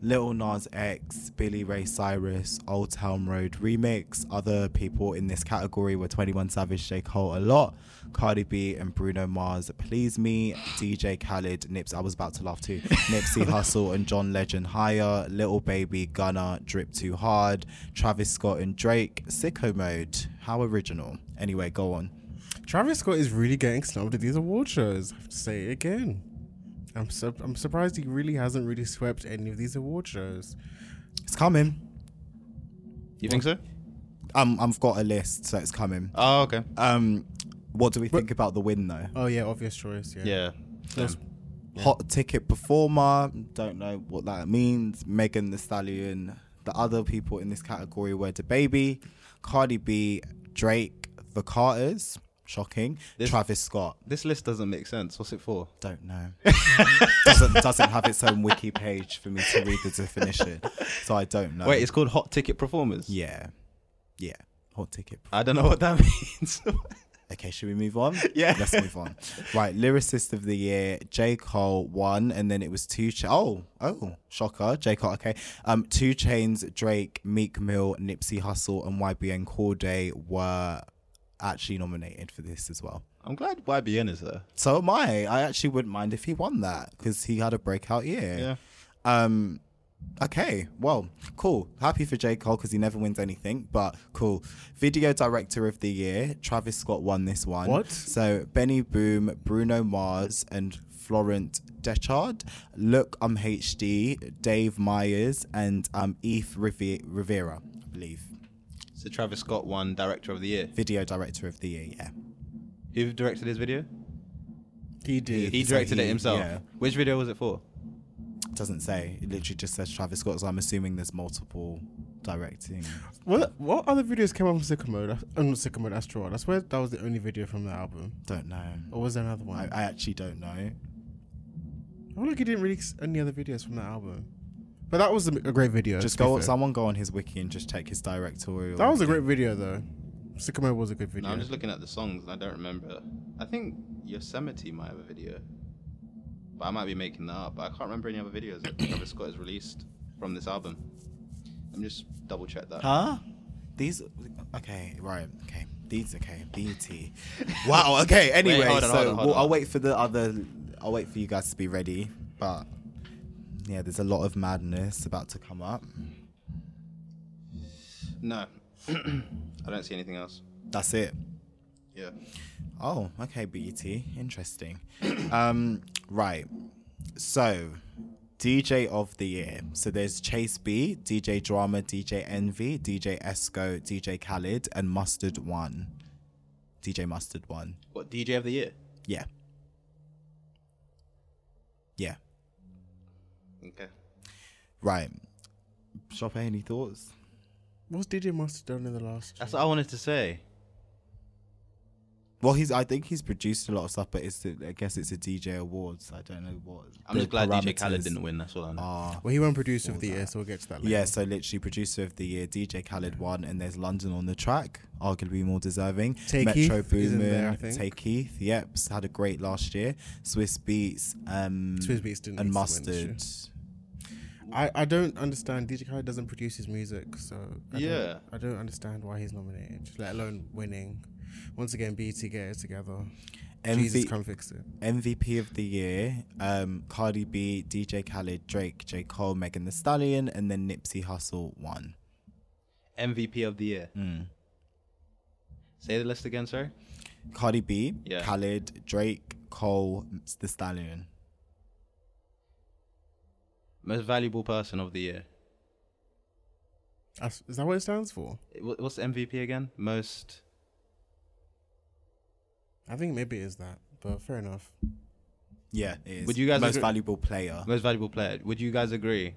Lil Nas X, Billy Ray Cyrus, Old Town Road remix. Other people in this category were 21 Savage, J. Cole a lot, Cardi B and Bruno Mars, Please Me, DJ Khaled, Nips, I was about to laugh too, Nipsey Hussle and John Legend Higher, Lil Baby, Gunna, Drip Too Hard, Travis Scott and Drake, Sicko Mode. How original. Anyway, go on. Travis Scott is really getting snubbed at these award shows. I have to say it again. I'm su- I'm surprised he really hasn't really swept any of these award shows. It's coming. You think so? Um, I've got a list, so it's coming. Oh, okay. Um, what do we think about the win though? Oh yeah, obvious choice. Yeah. Yeah. Hot ticket performer. Don't know what that means. Megan Thee Stallion. The other people in this category were DaBaby, Cardi B, Drake, The Carters, Shocking. This, Travis Scott. This list doesn't make sense. What's it for? Don't know. doesn't doesn't have its own wiki page for me to read the definition, so I don't know. Wait, it's called Hot Ticket Performers. Yeah, yeah, Hot Ticket. I don't know what that means. okay, should we move on? Yeah, let's move on. Right, lyricist of the year, J Cole won, and then it was two. Ch- oh, oh, shocker, J Cole. Okay, um, 2 Chainz, Drake, Meek Mill, Nipsey Hussle, and YBN Cordae were actually nominated for this as well. I'm glad YBN is there. So am I. I actually wouldn't mind if he won that because he had a breakout year. Yeah. Um. Okay, well, cool. Happy for J. Cole because he never wins anything, but cool. Video Director of the Year, Travis Scott won this one. What? So Benny Boom, Bruno Mars, and Florent Dechard. Look, I'm HD, Dave Meyers, and um, Eif Rivera, I believe. So Travis Scott won Director of the Year. Video Director of the Year, yeah. Who directed his video? He did. He directed he, it himself. Yeah. Which video was it for? It doesn't say. It literally just says Travis Scott. So I'm assuming there's multiple directing. What what other videos came out from Sicko Mode? Uh, not Sicko Mode, Astro. I swear that was the only video from the album. Don't know. Or was there another one? I, I actually don't know. I feel like he didn't release any other videos from that album. But that was a, a great video. Just go. fair. Someone go on his wiki and just check his directorial. That was a great video though. Sicko Mode was a good No, video. I'm just looking at the songs and I don't remember. I think Yosemite might have a video, but I might be making that up. But I can't remember any other videos that Travis Scott has released from this album. Let me just double check that. Huh? These. Okay. Right. Okay. These. Okay. BT. Wow. Okay. Anyway, hold on, so hold on, hold well, I'll wait for the other. I'll wait for you guys to be ready. But yeah, there's a lot of madness about to come up. No, I don't see anything else. That's it. Yeah. Oh, okay, BET. Interesting. um, right. So, DJ of the year. So there's Chase B, DJ Drama, DJ Envy, DJ Esco, DJ Khaled, and Mustard won. DJ Mustard won. What DJ of the year? Yeah. Yeah. Okay. Right. Shoppe, any thoughts? What's DJ Mustard done in the last? That's what I wanted to say. Well, he's. I think he's produced a lot of stuff, but it's. I guess it's a DJ awards. I don't know what. I'm just glad DJ Khaled didn't win. That's all I know. Well, he won producer of All the year, so we'll get to that later. Yeah, so literally producer of the year, DJ Khaled won, and there's London on the track, arguably more deserving. Take Metro Keith is in there, Take Boomin, think. Tay Keith, yep, had a great last year. Swizz Beatz, um, Swizz Beatz didn't and need win. Mustard. I, I don't understand. DJ Khaled doesn't produce his music, so I Yeah. don't, I don't understand why he's nominated, let alone winning. Once again, BT get it together. Jesus, MV- come fix it. MVP of the year, um, Cardi B, DJ Khaled, Drake, J Cole, Megan Thee Stallion, and then Nipsey Hussle won. MVP of the year. Mm. Say the list again, sir. Cardi B, Yeah. Khaled, Drake, Cole, The Stallion. Most valuable person of the year. That's- Is that what it stands for? Wh- What's the MVP again? Most. I think maybe it is that, but fair enough. Yeah, it is. Would you guys most agree- valuable player? Most valuable player. Would you guys agree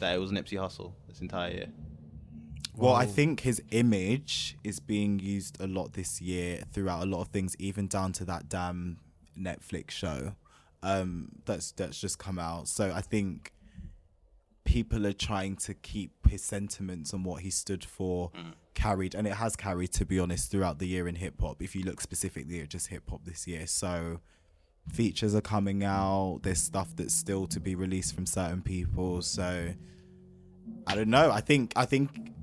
that it was Nipsey Hussle this entire year? Well, I think his image is being used a lot this year throughout a lot of things, even down to that damn Netflix show um, that's that's just come out. So I think people are trying to keep his sentiments and what he stood for mm. carried, and it has carried, to be honest, throughout the year in hip hop. If you look specifically at just hip hop this year, so features are coming out. There's stuff that's still to be released from certain people. So I don't know. I think I think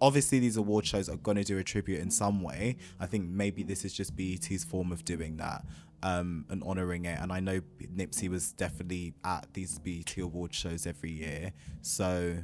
obviously these award shows are going to do a tribute in some way. I think maybe this is just BET's form of doing that um, and honoring it. And I know Nipsey was definitely at these BET award shows every year, so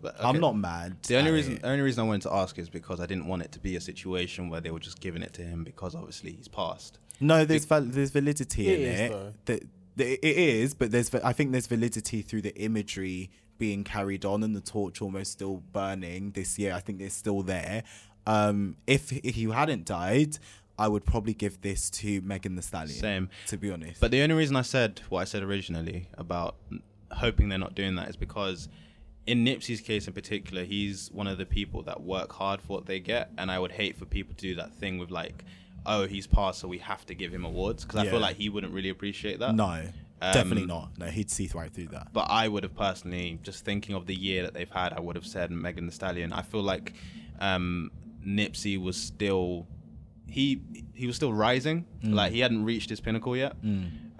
But, I'm not mad. The only reason, it. the only reason I wanted to ask is because I didn't want it to be a situation where they were just giving it to him because obviously he's passed. No, there's val- there's validity It in is, it. That that it is, but there's I think there's validity through the imagery being carried on and the torch almost still burning this year. I think it's still there. Um, if if he hadn't died, I would probably give this to Megan Thee Stallion. Same. to be honest. But the only reason I said what I said originally about hoping they're not doing that is because in Nipsey's case in particular, he's one of the people that work hard for what they get, and I would hate for people to do that thing with like, oh, he's passed, so we have to give him awards because I Yeah. feel like he wouldn't really appreciate that. no, definitely Um, not. No, he'd see right through that. but I would have personally, just thinking of the year that they've had, I would have said Megan Thee Stallion. I feel like um, Nipsey was still he he was still rising, like he hadn't reached his pinnacle yet.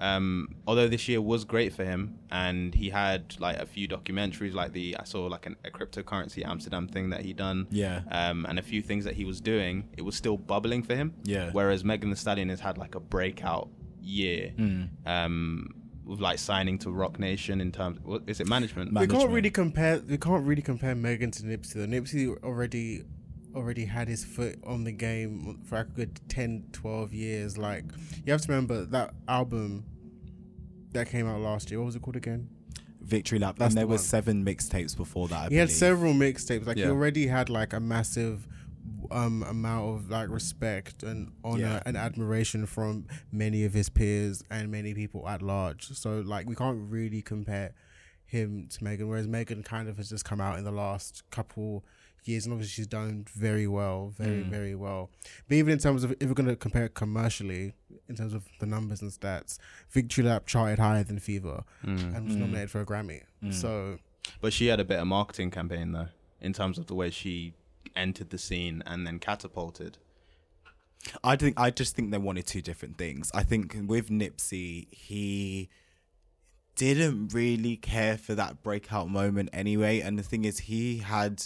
Um, although this year was great for him, and he had like a few documentaries, like the I saw like an, a cryptocurrency Amsterdam thing that he done, Yeah. um, and a few things that he was doing. It was still bubbling for him, Yeah. Whereas Megan Thee Stallion has had like a breakout year, Mm. um, with like signing to Roc Nation in terms. What, is it management? Ma- We can't really compare. We can't really compare Megan to Nipsey. Though. Nipsey already already had his foot on the game for a good 10, 12 years. Like you have to remember that album that came out last year. What was it called again? Victory lap, That's and there the one. seven mixtapes before that. I he had several mixtapes. Like he already had like a massive um amount of like respect and honor Yeah. and admiration from many of his peers and many people at large. So like we can't really compare him to Megan, whereas Megan kind of has just come out in the last couple years, and obviously she's done very well, very Mm. very well. But even in terms of if we're going to compare it commercially, in terms of the numbers and stats, Victory Lap charted higher than Fever Mm. and was Mm. nominated for a Grammy. Mm. So But she had a better marketing campaign though, in terms of the way she entered the scene and then catapulted. I think I just think they wanted two different things. I think with Nipsey, he didn't really care for that breakout moment anyway. And the thing is, he had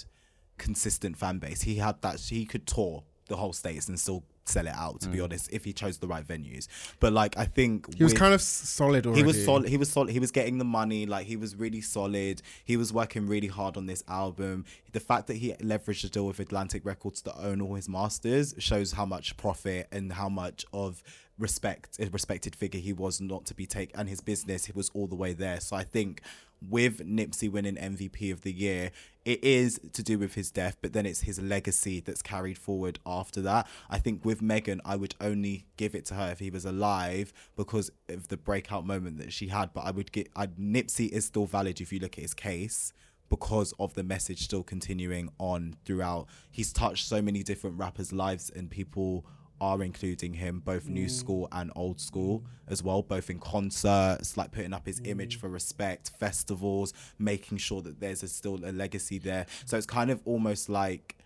consistent fan base. He had that. He could tour the whole states and still sell it out. To be mm. honest, if he chose the right venues. But like, I think he was with- kind of solid already. he was solid. He was solid. He was getting the money. Like he was really solid. He was working really hard on this album. The fact that he leveraged a deal with Atlantic Records to own all his masters shows how much profit and how much of respect, a respected figure he was not to be taken. And his business, he was all the way there. So I think with Nipsey winning MVP of the year, it is to do with his death, but then it's his legacy that's carried forward after that. I think with Megan, I would only give it to her if he was alive because of the breakout moment that she had. But I would get, I, Nipsey is still valid if you look at his case because of the message still continuing on throughout. He's touched so many different rappers' lives and people are including him both new mm. school and old school as well both in concerts like putting up his image mm. for respect festivals making sure that there's a, still a legacy there. So it's kind of almost like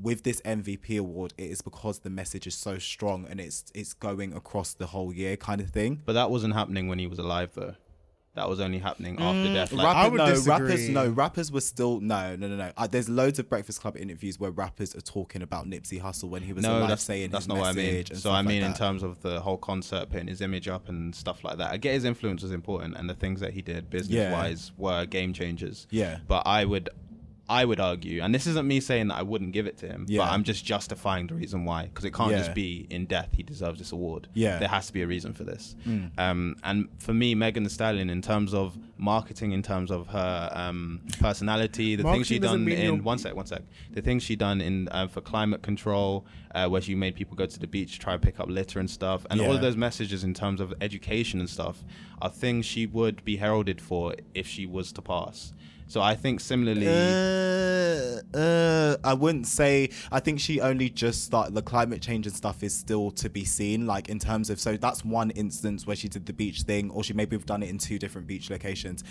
with this MVP award it is because the message is so strong and it's it's going across the whole year kind of thing. But that wasn't happening when he was alive though. That was only happening after death. Like, I Rapper, would no, disagree. rappers, no, rappers were still no, no, no, no. Uh, there's loads of Breakfast Club interviews where rappers are talking about Nipsey Hussle when he was no, alive, that's, saying that's his not what I mean. So stuff I like mean in that. terms of the whole concert, putting his image up and stuff like that. I get his influence was important, and the things that he did business wise were game changers. Yeah. But I would, I would argue, and this isn't me saying that I wouldn't give it to him, Yeah. but I'm just justifying the reason why, because it can't Yeah. just be in death he deserves this award. Yeah. There has to be a reason for this. Mm. Um, and for me, Megan Thee Stallion, in terms of marketing, in terms of her um, personality, the things she done in one sec, one sec, the things she done in uh, for climate control, uh, where she made people go to the beach, try and pick up litter and stuff, and all of those messages in terms of education and stuff are things she would be heralded for if she was to pass. So I think similarly, Uh, uh, I wouldn't say. I think she only just started. The climate change and stuff is still to be seen. Like in terms of, so that's one instance where she did the beach thing, or she maybe have done it in two different beach locations.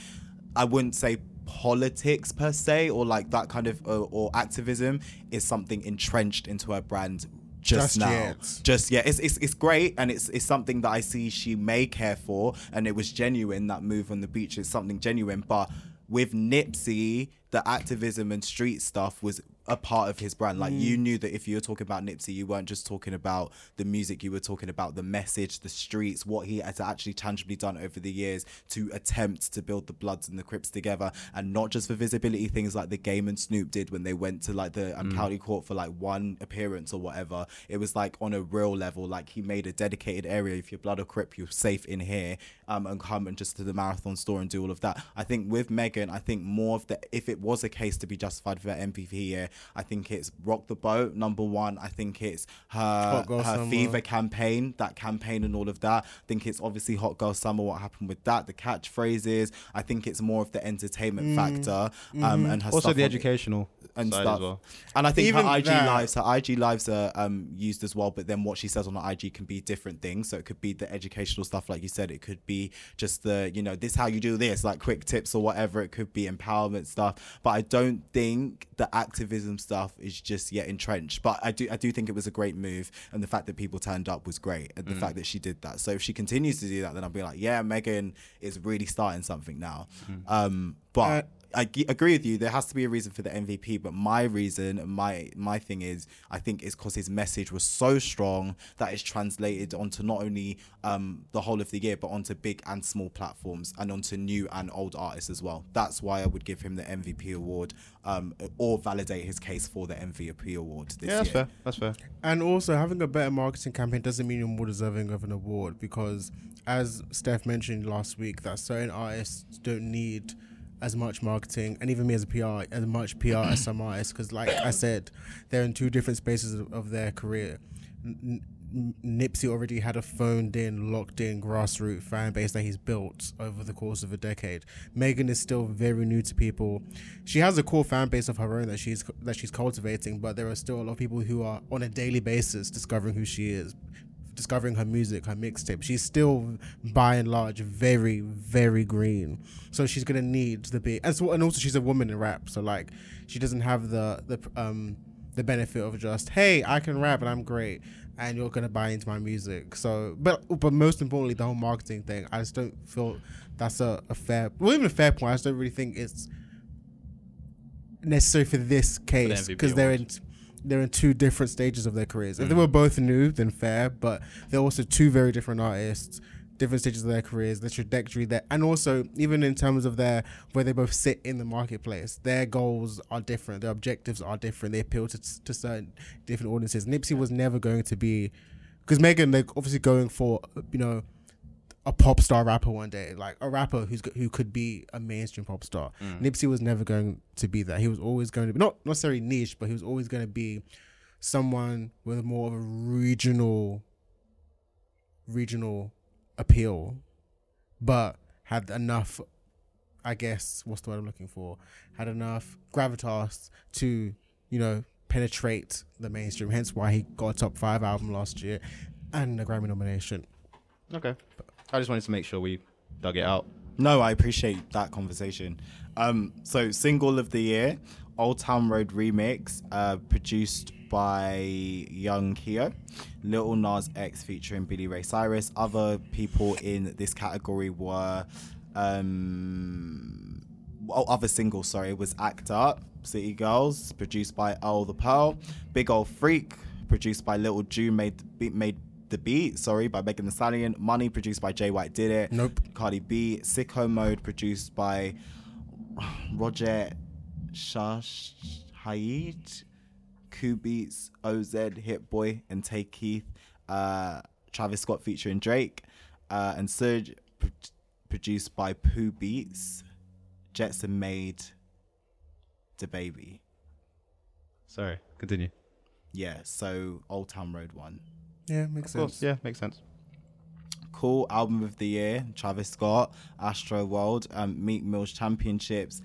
I wouldn't say politics per se, or like that kind of, uh, or activism is something entrenched into her brand just, Just now. yet. Just yeah, it's, it's it's great and it's it's something that I see she may care for, and it was genuine that move on the beach is something genuine, but with Nipsey, the activism and street stuff was a part of his brand. Like you knew that if you were talking about Nipsey, you weren't just talking about the music, you were talking about the message, the streets, what he has actually tangibly done over the years to attempt to build the Bloods and the Crips together, and not just for visibility things like the Game and Snoop did when they went to like the um, county court for like one appearance or whatever. It was like on a real level, like he made a dedicated area. If you're Blood or Crip, you're safe in here, um, and come and just to the marathon store and do all of that. I think with Megan, I think more of the if it was a case to be justified for that MVP year, I think it's Rock the Boat number one. I think it's her her Summer. Fever campaign, that campaign and all of that. I think it's obviously Hot Girl Summer, what happened with that, the catchphrases. I think it's more of the entertainment factor um, and her also stuff the educational and side stuff. as well. And I think Even her IG that- lives, her IG lives are um, used as well. But then what she says on her IG can be different things. So it could be the educational stuff, like you said. It could be just the you know this how you do this, like quick tips or whatever. It could be empowerment stuff. But I don't think the activism stuff is just yet entrenched. But I do I do think it was a great move, and the fact that people turned up was great, and the fact that she did that. So if she continues to do that, then I'll be like, yeah, Megan is really starting something now. Um, but. Uh, I g- agree with you. There has to be a reason for the MVP, but my reason, my my thing is, I think it's because his message was so strong that it's translated onto not only um, the whole of the year, but onto big and small platforms and onto new and old artists as well. That's why I would give him the MVP award, um, or validate his case for the MVP award this Yeah, that's year. fair. That's fair. And also, having a better marketing campaign doesn't mean you're more deserving of an award because, as Steph mentioned last week, that certain artists don't need as much marketing, and even me as a PR, as much PR as some artists. Because, like I said, they're in two different spaces of, of their career. N- n- Nipsey already had a phoned in, locked in grassroots fan base that he's built over the course of a decade. Megan is still very new to people. She has a core fan base of her own that she's that she's cultivating, but there are still a lot of people who are on a daily basis discovering who she is, discovering her music, her mixtape. She's still by and large very, very green. So she's gonna need the bit and so and also she's a woman in rap, so like she doesn't have the the um the benefit of just hey I can rap and I'm great and you're gonna buy into my music. So, but but most importantly, the whole marketing thing, I just don't feel that's a, a fair, well, even a fair point. I just don't really think it's necessary for this case because they're in they're in two different stages of their careers. If they mm. were both new, then fair. But they're also two very different artists different stages of their careers, the trajectory there, and also even in terms of their where they both sit in the marketplace, their goals are different, their objectives are different. They appeal to to certain different audiences. Nipsey was never going to be, because Megan, they're obviously going for you know a pop star rapper one day, like a rapper who's who could be a mainstream pop star. Mm. Nipsey was never going to be that. He was always going to be not necessarily niche, but he was always going to be someone with more of a regional regional appeal, but had enough, I guess, what's the word I'm looking for? Had enough gravitas to, you know, penetrate the mainstream. Hence why he got a top five album last year and a Grammy nomination. Okay. I just wanted to make sure we dug it out. No, I appreciate that conversation. Um, so single of the year, Old Town Road remix, uh, produced by Young Keo, Lil Nas X featuring Billy Ray Cyrus. Other people in this category were um, oh, other singles, sorry, was Act Up, City Girls, produced by Earl the Pearl, Big Ole Freak, produced by Little Ju, made made the beat, sorry, by Megan Thee Stallion. Money, produced by J. White, did it. Nope. Cardi B, Sicko Mode, produced by Roger Shash Hayid. CuBeatz, OZ, Hit Boy, and Tay Keith, uh, Travis Scott featuring Drake, uh, and Suge, pr- produced by Pooh Beatz, Jetson made DaBaby. Sorry, continue. Yeah, so Old Town Road one. Yeah, makes of sense. Course, yeah, makes sense. Cool album of the year: Travis Scott, Astroworld, um, Meek Mill's Championships.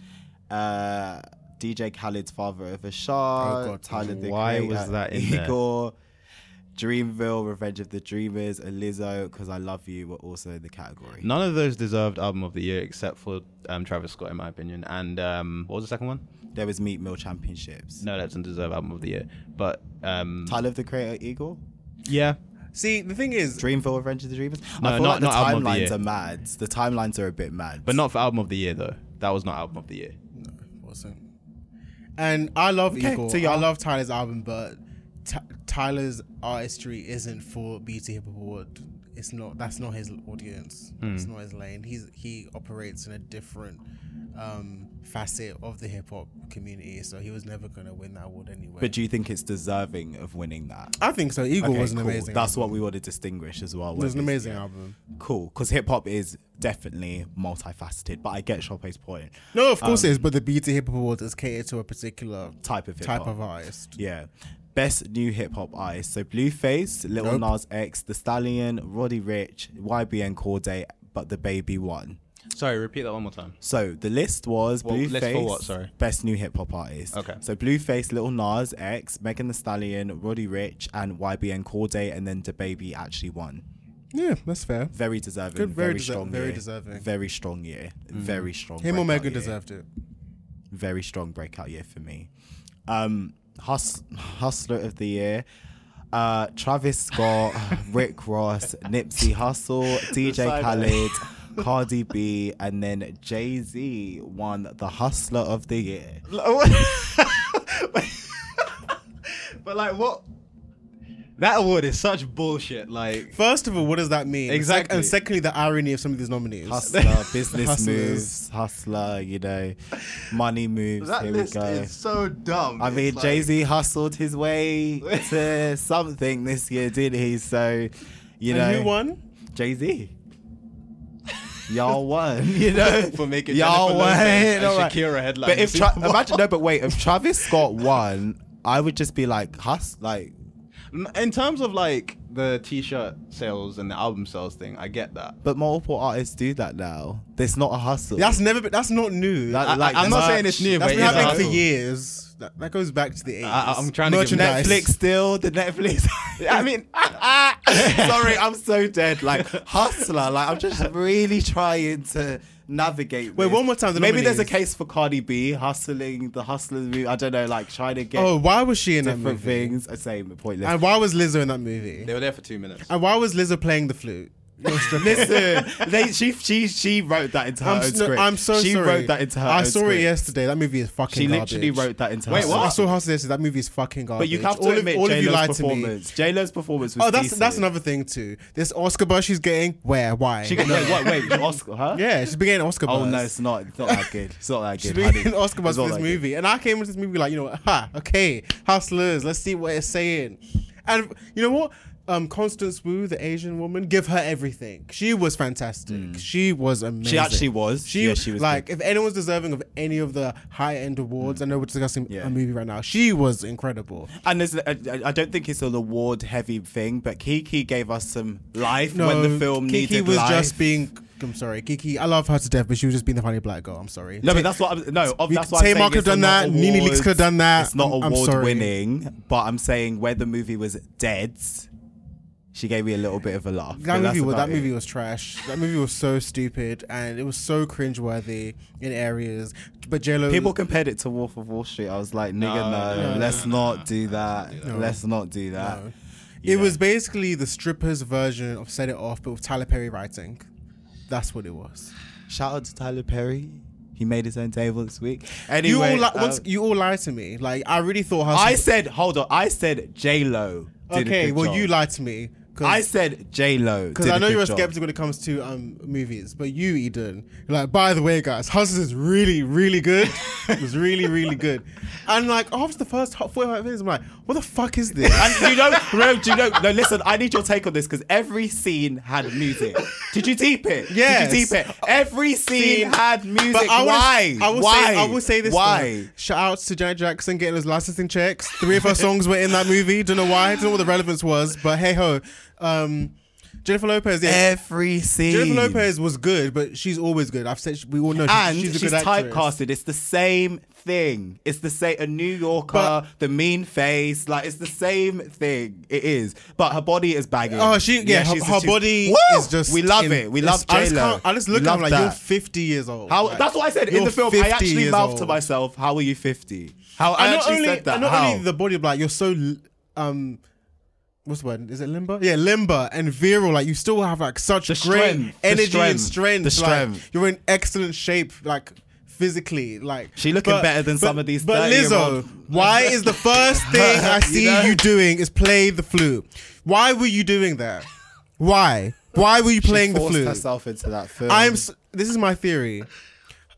Uh, DJ Khaled's Father of Asahd, oh God, Tyler the Why Creator, was that in Igor, there? Dreamville, Revenge of the Dreamers, and Lizzo, Because I Love You were also in the category. None of those deserved album of the year except for um, Travis Scott, in my opinion. And um, what was the second one? There was Meek Mill Championships. No, that doesn't deserve album of the year. But um, Tyler the Creator, Igor. Yeah. See, the thing is, Dreamville, Revenge of the Dreamers. No, I feel not, like the not timelines are mad. The timelines are a bit mad, but not for album of the year though. That was not album of the year. No, wasn't. And I love okay, Igor. So I love Tyler's album, but T- Tyler's artistry isn't for BET Hip Hop Award. It's not. That's not his audience. Mm. It's not his lane. He's he operates in a different um, facet of the hip hop community. So he was never going to win that award anyway. But do you think it's deserving of winning that? I think so. Eagle okay, was an cool. amazing. That's album. what we want to distinguish as well. It was an amazing yeah. album. Cool, because hip hop is definitely multifaceted. But I get Chope's point. No, of course um, it is. But the BET Hip Hop Awards is catered to a particular type of hip-hop. type of artist. Yeah. Best new hip hop artist. So Blueface, Little nope. Nas X, The Stallion, Roddy Ricch, YBN Cordae, but DaBaby won. Sorry, repeat that one more time. So the list was well, Blueface. List for what? Sorry. Best new hip hop artist. Okay. So Blueface, Lil Nas X, Megan Thee Stallion, Roddy Ricch, and YBN Cordae, and then DaBaby actually won. Yeah, that's fair. Very deserving. Good, very, very strong. Very year. deserving. Very strong year. Mm. Very strong. Him or Megan deserved it. Very strong breakout year for me. Um, Hus- Hustler of the year. Uh, Travis Scott, Rick Ross, Nipsey Hussle, DJ Khaled, Cardi B, and then Jay Z won the Hustler of the Year. but like, what? That award is such bullshit. Like, first of all, what does that mean? Exactly. And secondly, the irony of some of these nominees. Hustler, business moves, hustler, you know, money moves. That Here list we go. is so dumb. I mean, like... Jay Z hustled his way to something this year, did he? So, you and know, who won? Jay Z y'all won. You know, for making y'all won. and Shakira headline. But if Tra- imagine no, but wait, if Travis Scott won, I would just be like, hus, like. N- In terms of like the t-shirt sales and the album sales thing, I get that. But multiple artists do that now. It's not a hustle. That's never. Been, that's not new. That- I, like, am not merch, saying it's new, that's but been it's a happening for years. That, that goes back to the 80s. I- I'm trying to give Merchandise. Netflix still the Netflix. I mean, sorry, I'm so dead. Like hustler. Like I'm just really trying to navigate. Wait, this. one more time, the Maybe there's a nominees. case for Cardi B hustling the hustlers movie. I don't know, like trying to get Oh, why was she in that different movie? things. I say pointless. And why was Lizzo in that movie? they were there for two minutes. And why was Lizzo playing the flute? Listen, they, she she she wrote that into her I'm, own script. I'm so she sorry. wrote that into her. I saw script. it yesterday. That movie is fucking. She literally wrote that into Wait, her. what? I saw Hustle yesterday. That movie is fucking garbage. But you have to all of, admit all of you lied to me. performance. J-Lo's performance was Oh, that's decent. that's another thing too. This Oscar buzz she's getting. Where? Why? She got, wait, what, wait, Oscar, huh? yeah, she's been getting Oscar oh, buzz. Oh no, it's not. It's not that good. It's not that She's good. been honey. getting Oscar buzz for this movie, and I came into this movie like, you know, what, ha, okay, hustlers. Let's see what it's saying. And you know what? Um, Constance Wu, the Asian woman, give her everything. She was fantastic. She was amazing. She actually was. She, Yeah, she was like good. if anyone's deserving of any of the high end awards. I know we're discussing Yeah. a movie right now. She was incredible. And there's, I, I don't think it's an award heavy thing, but Keke gave us some life No, when the film Keke needed was life. Keke was just being. I'm sorry, Keke. I love her to death, but she was just being the funny black girl. I'm sorry. No, but that's what I'm, no. We- That's Tamar saying. could've done that, Nene Leakes could've done that. It's not I'm- I'm award-winning, but I'm saying where the movie was dead, she gave me a little bit of a laugh. That movie, was, about that movie was trash. That movie was so stupid and it was so cringeworthy in areas. But JLo, People compared it to Wolf of Wall Street. I was like, nigga, No, no, no, no, let's no, not no, do no, that. don't do that. Let's not do that. It know. was basically the strippers version of Set It Off, but with Tyler Perry writing. That's what it was. Shout out to Tyler Perry. He made his own table this week. You Anyway, all li- um, once, you all lied to me. Like I really thought. Hustle- I said, hold on. I said J Lo. okay. Well, you lied to me. I said J Lo. Because I know you're a skeptic when it comes to um movies, but you, Eden, you're like, by the way, guys, Hustle is really, really good. it was really, really good. And like after the first hot 45 minutes, I'm like, what the fuck is this? And you know, no, do you know? No, listen. I need your take on this because every scene had music. Did you deep it? Yes. Did you deep it? Every scene had music. But I Why? I will Why? say I will say this. Why? though. Shout out to Janet Jackson getting his licensing checks. Three of her songs were in that movie. Don't know why. Don't know what the relevance was. But hey ho. Um, Jennifer Lopez. Yeah. Every scene. Jennifer Lopez was good, but she's always good. I've said we all know she's, and she's she's, a good actress. typecasted. It's the same thing. It's the same. A New Yorker, But- the mean face, like it's the same thing. It is, but her body is bagging. Oh, she yeah, her, she's- her she's- body Woo! is just. We love in- it. We love I J Lo. I just look at her like you're 50 years old. How? Like, that's what I said in the film. I actually mouthed to myself, "How are you 50? How I not actually only, said that. not How? only the body, but like you're so um. What's the word? Is it limber? Yeah, limber and virile. Like you still have like such The great strength, energy and strength, The strength. Like, strength. you're in excellent shape, like physically. Like She looking better than some of these But Lizzo, why is the first thing I You see know? you doing is play the flute? Why were you doing that? Why? Why were you playing the forced flute? herself into that film. I'm. This is my theory.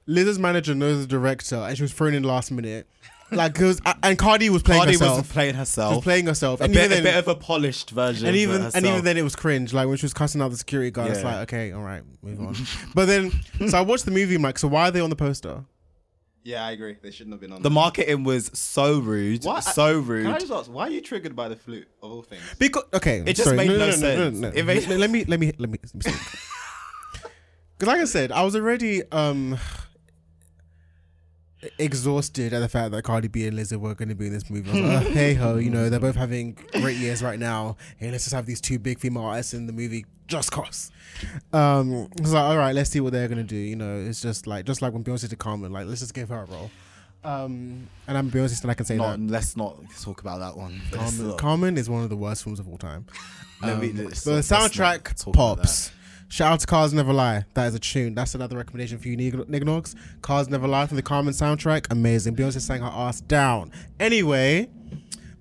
Liz's manager knows the director, and she was thrown in last minute. Like, cause and Cardi was playing Cardi herself. was playing She herself. was playing herself, a and bit, even a bit of a polished version. and even and even then, it was cringe. Like when she was cussing out the security guard, it's like, okay, all right, move on. but then, so I watched the movie, Mike. So why are they on the poster? Yeah, I agree. They shouldn't have been on. the there. marketing was so rude, Why- so rude. Can I just ask, why are you triggered by the flute of all things? Because okay, It just sorry, made no, no no, no, sense. No, no, It made- let, let me let me let me because like I said, I was already um exhausted at the fact that Cardi B and Lizzo were going to be in this movie. I was like, oh, hey ho, you know they're both having great years right now. Hey, let's just have these two big female artists in the movie just cause. Um, I was like, all right, let's see what they're gonna do. You know, it's just like just like when Beyonce did Carmen, like let's just give her a role. Um, and I'm Beyonce, and I can say not, that. let's not talk about that one. Carmen, Carmen is one of the worst films of all time. Um, the not- let's not soundtrack pops. Shout out to Cars Never Lie. That is a tune. That's another recommendation for you, Nig- Nignogs. Cars Never Lie from the Carmen soundtrack. Amazing. Beyonce sang her ass down. Anyway,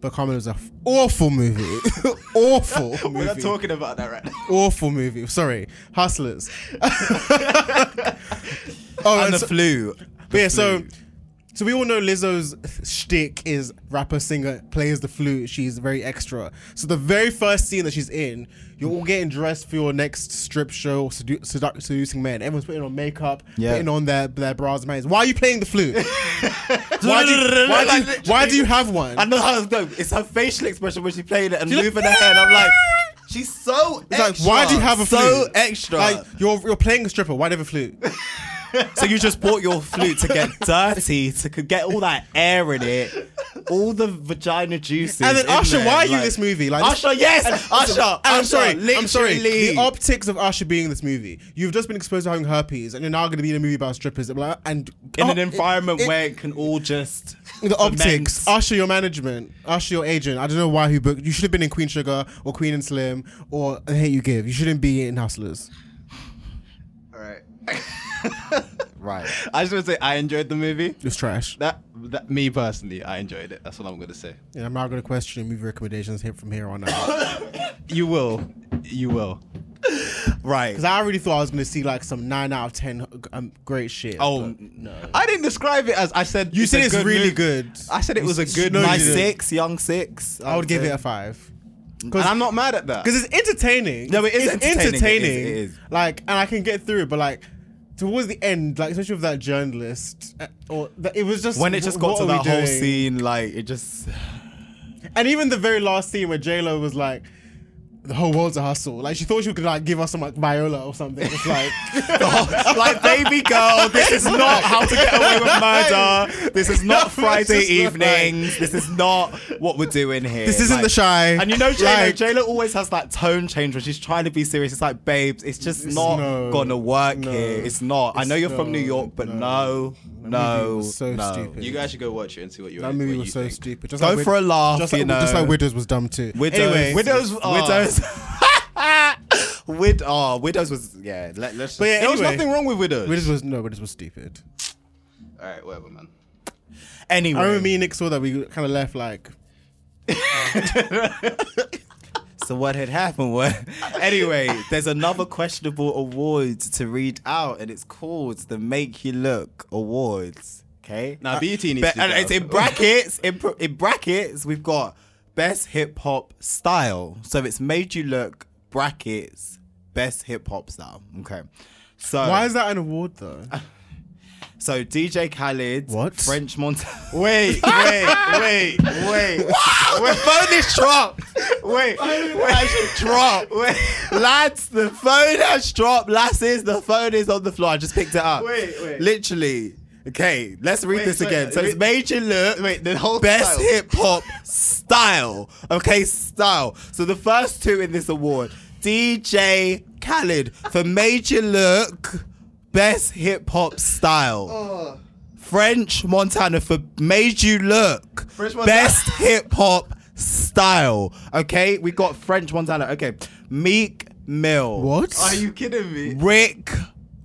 but Carmen was a f- awful movie. awful Movie. We're not talking about that right now. Awful movie. Sorry. Hustlers. oh, and and the so- flu. but yeah, so So we all know Lizzo's shtick is rapper, singer, plays the flute. She's very extra. So the very first scene that she's in, you're all getting dressed for your next strip show, sedu- sedu- seducing men. Everyone's putting on makeup, Yeah. putting on their their bras and panties. Why are you playing the flute? why, do you, why, do you, why do you have one? I know how it's going. It's her facial expression when she played it and moving her head. I'm like, she's so It's like, extra. why do you have a so flute? extra? Like you're you're playing a stripper. Why do you have a flute? so you just bought your flute to get dirty, to get all that air in it, all the vagina juices. And then Usher, there, why are you in like- this movie? Like Usher, yes, Usher. And I'm Usher, sorry. I'm sorry. The optics of Usher being in this movie. You've just been exposed to having herpes, and you're now going to be in a movie about strippers. I'm And in oh, an environment it- it- where it can all just the optics. Usher your management, Usher your agent. I don't know why who booked. You should have been in Queen Sugar or Queen and Slim or The Hate You Give. You shouldn't be in Hustlers. All right. right. I just want to say I enjoyed the movie. It's trash. That, that me personally, I enjoyed it. That's what I'm gonna say. Yeah, I'm not going to question movie recommendations here from here on out. You will, you will. Right. Because I already thought I was going to see like some nine out of ten um, great shit. Oh, but no. I didn't describe it as I said. You said it's good really movie. good. I said it was a good. No, My movie. six, young six. I would give it a five. and I'm not mad at that. because it's entertaining. No, it is It's entertaining. It is, it is. Like, and I can get through it, but like towards the end, like especially with that journalist, uh, or that, it was just when it just got to that whole doing? scene, like it just. and even the very last scene where J Lo was like. The whole world's a hustle. Like she thought she could like give us some like Viola or something. It's like like baby girl, this is not how to get away with murder. This is not Friday just not like- evenings. This is not what we're doing here. this isn't Like- the shy. And you know, J Lo, Like- J Lo always has that tone change when she's trying to be serious. It's like, babes, it's just It's not no, gonna work no. here. It's not. I know you're from New York, but no. no, no, so no. stupid. you guys should go watch it and see what you. that what movie you was so think. stupid. Just Go like for a laugh, just you like, know. Just like Widows was dumb too. Widows, Anyway, Widows- oh. Widows, Wid, oh, Widows was yeah. Let, let's. But yeah, There was anyway, nothing wrong with widows. Widows was no, Widows was stupid. All right, whatever, man. anyway, I remember me and Nick saw that we kind of left like So what had happened was, anyway, there's another questionable award to read out, and it's called the Make You Look Awards. Okay. Now, BET uh, needs But- to and it's in brackets. In, in brackets, we've got best hip hop style. So it's made you look brackets best hip hop style. Okay. So Why is that an award though? so DJ Khaled, What? French Montana. Wait, wait, wait, wait. the phone is dropped. Wait, wait, dropped. Wait, lads, the phone has dropped. Lasses, the phone is on the floor. I just picked it up. Wait, wait. Literally. Okay, let's read Wait, this wait, again. So wait. it's made you look. Wait, the whole best hip hop style. Okay, style. So the first two in this award, DJ Khaled for made you look best hip hop style. Oh. French Montana for made you look French Montana. best hip hop style. Okay, we got French Montana. Okay, Meek Mill. What? Are you kidding me? Rick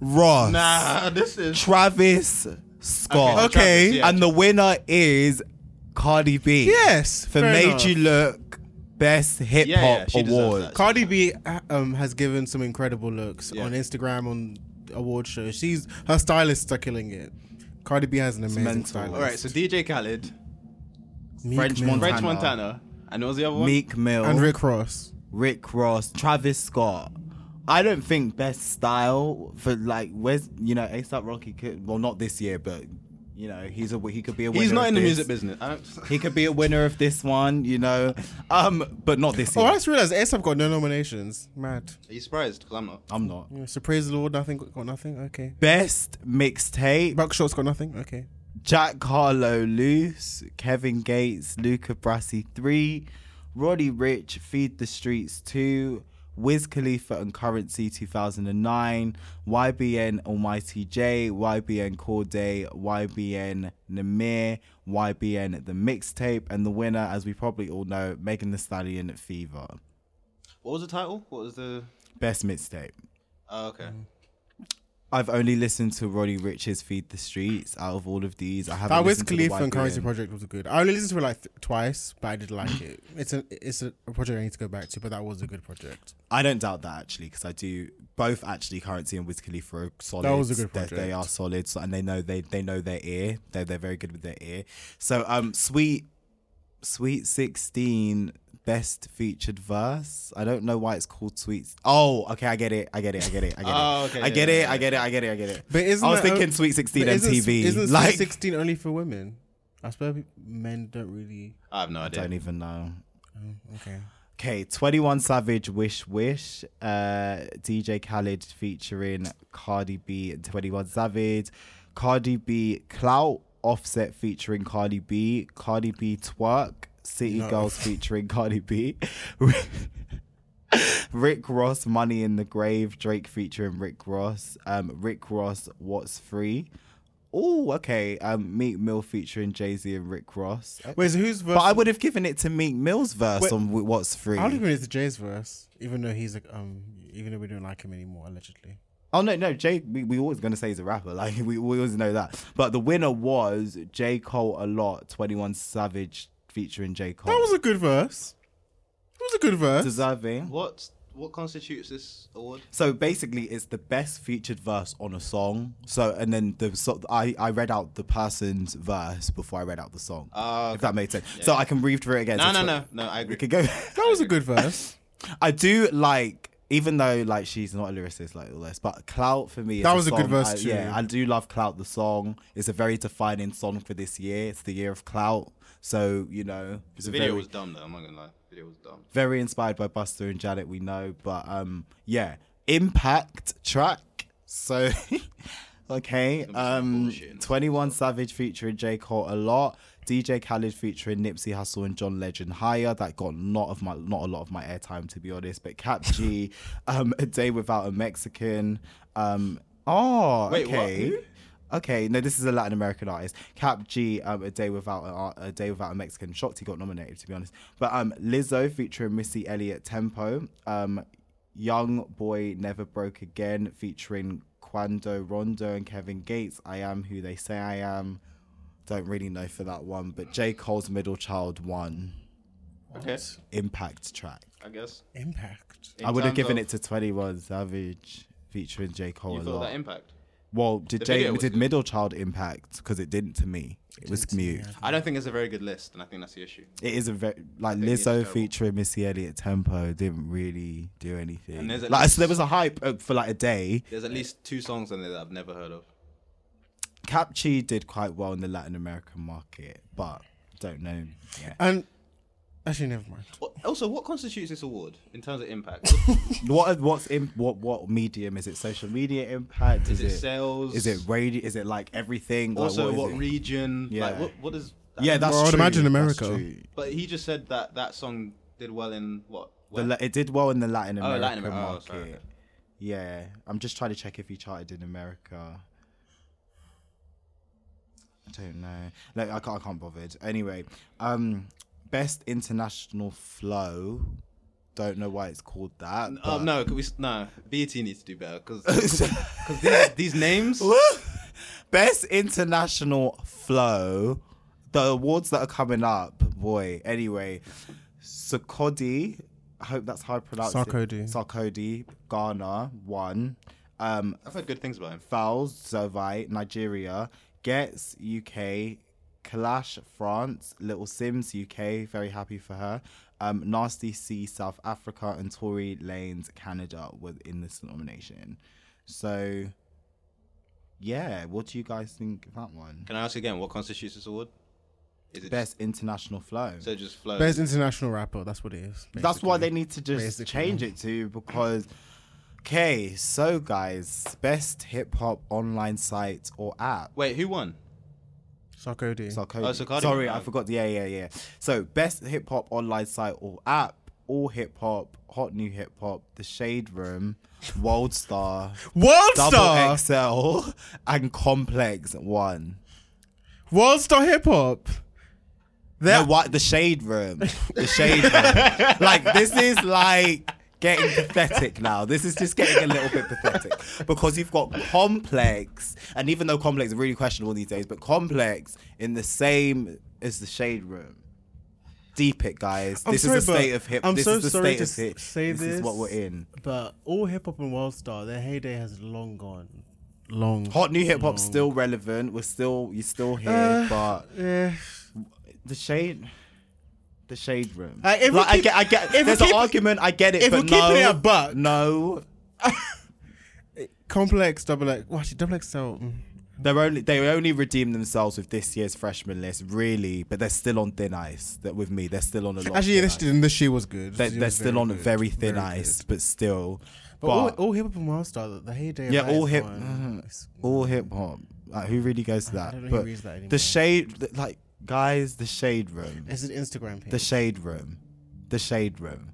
Ross. Nah, this is. Travis Scott. Okay. Travis, yeah. And the winner is Cardi B. Yes, For fair Made enough. You Look Best Hip Yeah, yeah, Hop Award. that. Cardi B um, has given some incredible looks Yeah. on Instagram on award shows. She's her stylists are killing it. Cardi B has an amazing mental. stylist. All right, so DJ Khaled, Meek French Montana. French Montana, and what was the other one? Meek Mill. and Rick Ross. Rick Ross, Travis Scott. I don't think best style for like where's you know ASAP Rocky could well not this year but you know he's a he could be a winner He's not of in the music business. I don't, He could be a winner of this one, you know, um, but not this year. Oh. I just realized ASAP got no nominations. Mad. Are you surprised? Because I'm not. I'm not. Yeah, so praise the Lord. Nothing got nothing. Okay. Best mixtape: Buckshot's got nothing. Okay. Jack Harlow, Loose, Kevin Gates, Luca Brasi three, Roddy Ricch, Feed the Streets two, Wiz Khalifa and Curren$y 2009, YBN Almighty Jay, YBN Cordae, YBN Nahmir, YBN The Mixtape, and the winner, as we probably all know, Megan Thee Stallion Fever. What was the title? What was the? Best mixtape. Oh, okay. Mm. I've only listened to Roddy Ricch's "Feed the Streets" out of all of these. I haven't That listened Khalifa and Curren$y project was good. I only listened to it like th- twice, but I did like it. It's a it's a, project I need to go back to, but that was a good project. I don't doubt that actually because I do both actually Curren$y and Wiz Khalifa are solid. That was a good They- They, are solid, so, and they know they they know their ear. They they're very good with their ear. So um, sweet, sweet sixteen best featured verse. I don't know why it's called sweet. Oh, okay, I get it. I get it. I get it. I get it. Oh, okay, I get yeah, it. yeah, I get it. I get it. I get it. But isn't I was thinking o- sweet sixteen but isn't, MTV. Isn't like Sweet sixteen only for women? I suppose men don't really. I have no I idea. don't even know. Oh, okay. Okay, 21 Savage Wish Wish, uh, DJ Khaled featuring Cardi B and 21 Savage, Cardi B Clout, Offset featuring Cardi B, Cardi B Twerk, City No. Girls featuring Cardi B, Rick Ross Money in the Grave, Drake featuring Rick Ross, um, Rick Ross What's Free. Oh, okay. Um, Meek Mill featuring Jay Z and Rick Ross. Wait, so whose verse? But I would have given it to Meek Mill's verse Wait, on What's Free. I would have given it to Jay's verse, even though he's like um, even though we don't like him anymore allegedly. Oh no, no, Jay. We, we always gonna say he's a rapper. Like we, we always know that. But the winner was J Cole a lot. Twenty One Savage featuring J Cole. That was a good verse. It was a good verse. deserving. What what constitutes this award? So basically, it's the best featured verse on a song. So and then the so I I read out the person's verse before I read out the song. Ah, If that made sense. So I can read through it again. No, So no, no, no. I agree. We could go. That was a good verse. I do like, even though like she's not a lyricist like all this, but Clout for me. Is That was a good song verse I- too. Yeah, I do love Clout the song. It's a very defining song for this year. It's the year of Clout, so you know The video very was dumb though. I'm not gonna lie. The video was dumb. very inspired by Busta and Janet. We know, but um, yeah, impact track. So. Okay, um, bullshit in this Twenty One Savage featuring J Cole a lot. DJ Khaled featuring Nipsey Hussle and John Legend higher. That got not of my not a lot of my airtime to be honest. But Kap G, um, a day without a Mexican. Um, oh, Wait, okay. Who? Okay, no, this is a Latin American artist. Kap G, um, a day without a, a day without a Mexican. Shocked he got nominated to be honest. But um, Lizzo featuring Missy Elliott Tempo. Um, Young Boy Never Broke Again featuring Quando Rondo and Kevin Gates. I am who they say I am. Don't really know for that one, but J Cole's Middle Child won Okay, impact track. I guess. Impact. In I would have given of- it to Twenty One Savage featuring J Cole You a thought lot. that impact? Well, did The J video was did good. Middle Child impact because it didn't to me. It was didn't me, mute. yeah. I don't think it's a very good list, and I think that's the issue. It is a very like think it's Lizzo terrible. featuring Missy Elliott Tempo didn't really do anything. And there's at Like least- so there was a hype uh, for like a day. There's at least two songs on there that I've never heard of. Kap G did quite well in the Latin American market, but don't know. Yeah. And actually, never mind. What, also, what constitutes this award in terms of impact? what what's in what what medium is it? Social media impact? is Is, it it sales? is it radio? Is it like everything? Also is what it? region? Yeah. Like what what is? Yeah, that's Well, I would imagine America. But he just said that that song did well in what? The, it did well in the Latin Oh, American Latin Amer- oh, market. sorry, okay. Yeah, I'm just trying to check if he charted in America. I don't know. Like I can't, I can't bothered. Anyway, um, best international flow. Don't know why it's called that. Oh but- no, could we? s- No, BET needs to do better because these, these names. Best international flow. The awards that are coming up, boy. Anyway, Sarkodie. I hope that's how I pronounce Sarkodie. it. Sarkodie. Ghana won. Um, I've heard good things about him. Falz, Zovite, Nigeria, Gets, UK, Clash, France, Little Simz, UK, very happy for her. Um, Nasty C, South Africa, and Tory Lanez, Canada, were in this nomination. So, yeah, what do you guys think of that one? Can I ask again what constitutes this award? Is it Best international flow. So just flow? Best international rapper. That's what it is. That's why they need to just Basically. change it to because. Okay, so guys, best hip hop online site or app. Wait, who won? Sarkodie. Sarkodie. Oh, Sarkodie. Sorry. I forgot. Yeah, yeah, yeah. So, best hip hop online site or app, all hip hop, hot new hip hop, The Shade Room, World Star, World Double Star. XL, and Complex one. World Star Hip Hop. No, what? The Shade Room. The Shade Room. like, this is like getting pathetic now. This is just getting a little bit pathetic because you've got Complex, and even though Complex is really questionable these days, but Complex in the same as the Shade Room. Deep it, guys. I'm this sorry, is the state of hip. I'm this so is the sorry state to of hip. say this, this is what we're in. But all hip hop and world star, their heyday has long gone. Long. Hot new hip hop's still relevant. We're still you're still here, Uh, but Yeah. the shade. The shade room. Uh, if like, I get, I get. There's an keep- argument. I get it, if but we're keeping no, it a buck- no. Complex, double X. Well, actually, double XL. mm. They're only they only redeem themselves with this year's freshman list, really, but they're still on thin ice. That with me, they're still on a lot. Actually, of this, ice. this year was good. They're, they're was still on good. very thin Very ice, good. but still. But, But, all, all hip hop and world star, the, heyday. yeah, all hip, mhm, all hip hop. Like, who really goes to I that? don't know but who reads that anymore. the shade, like guys, the shade room, It's an Instagram page. the shade room, the shade room.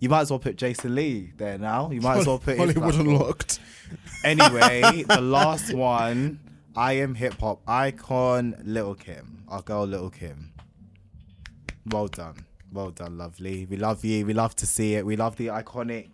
You might as well put Jason Lee there now. You might as well put his Hollywood platform. Unlocked. Anyway, the last one, I am hip hop icon, Little Kim. Our girl, Little Kim. Well done, well done, lovely. We love you. We love to see it. We love the iconic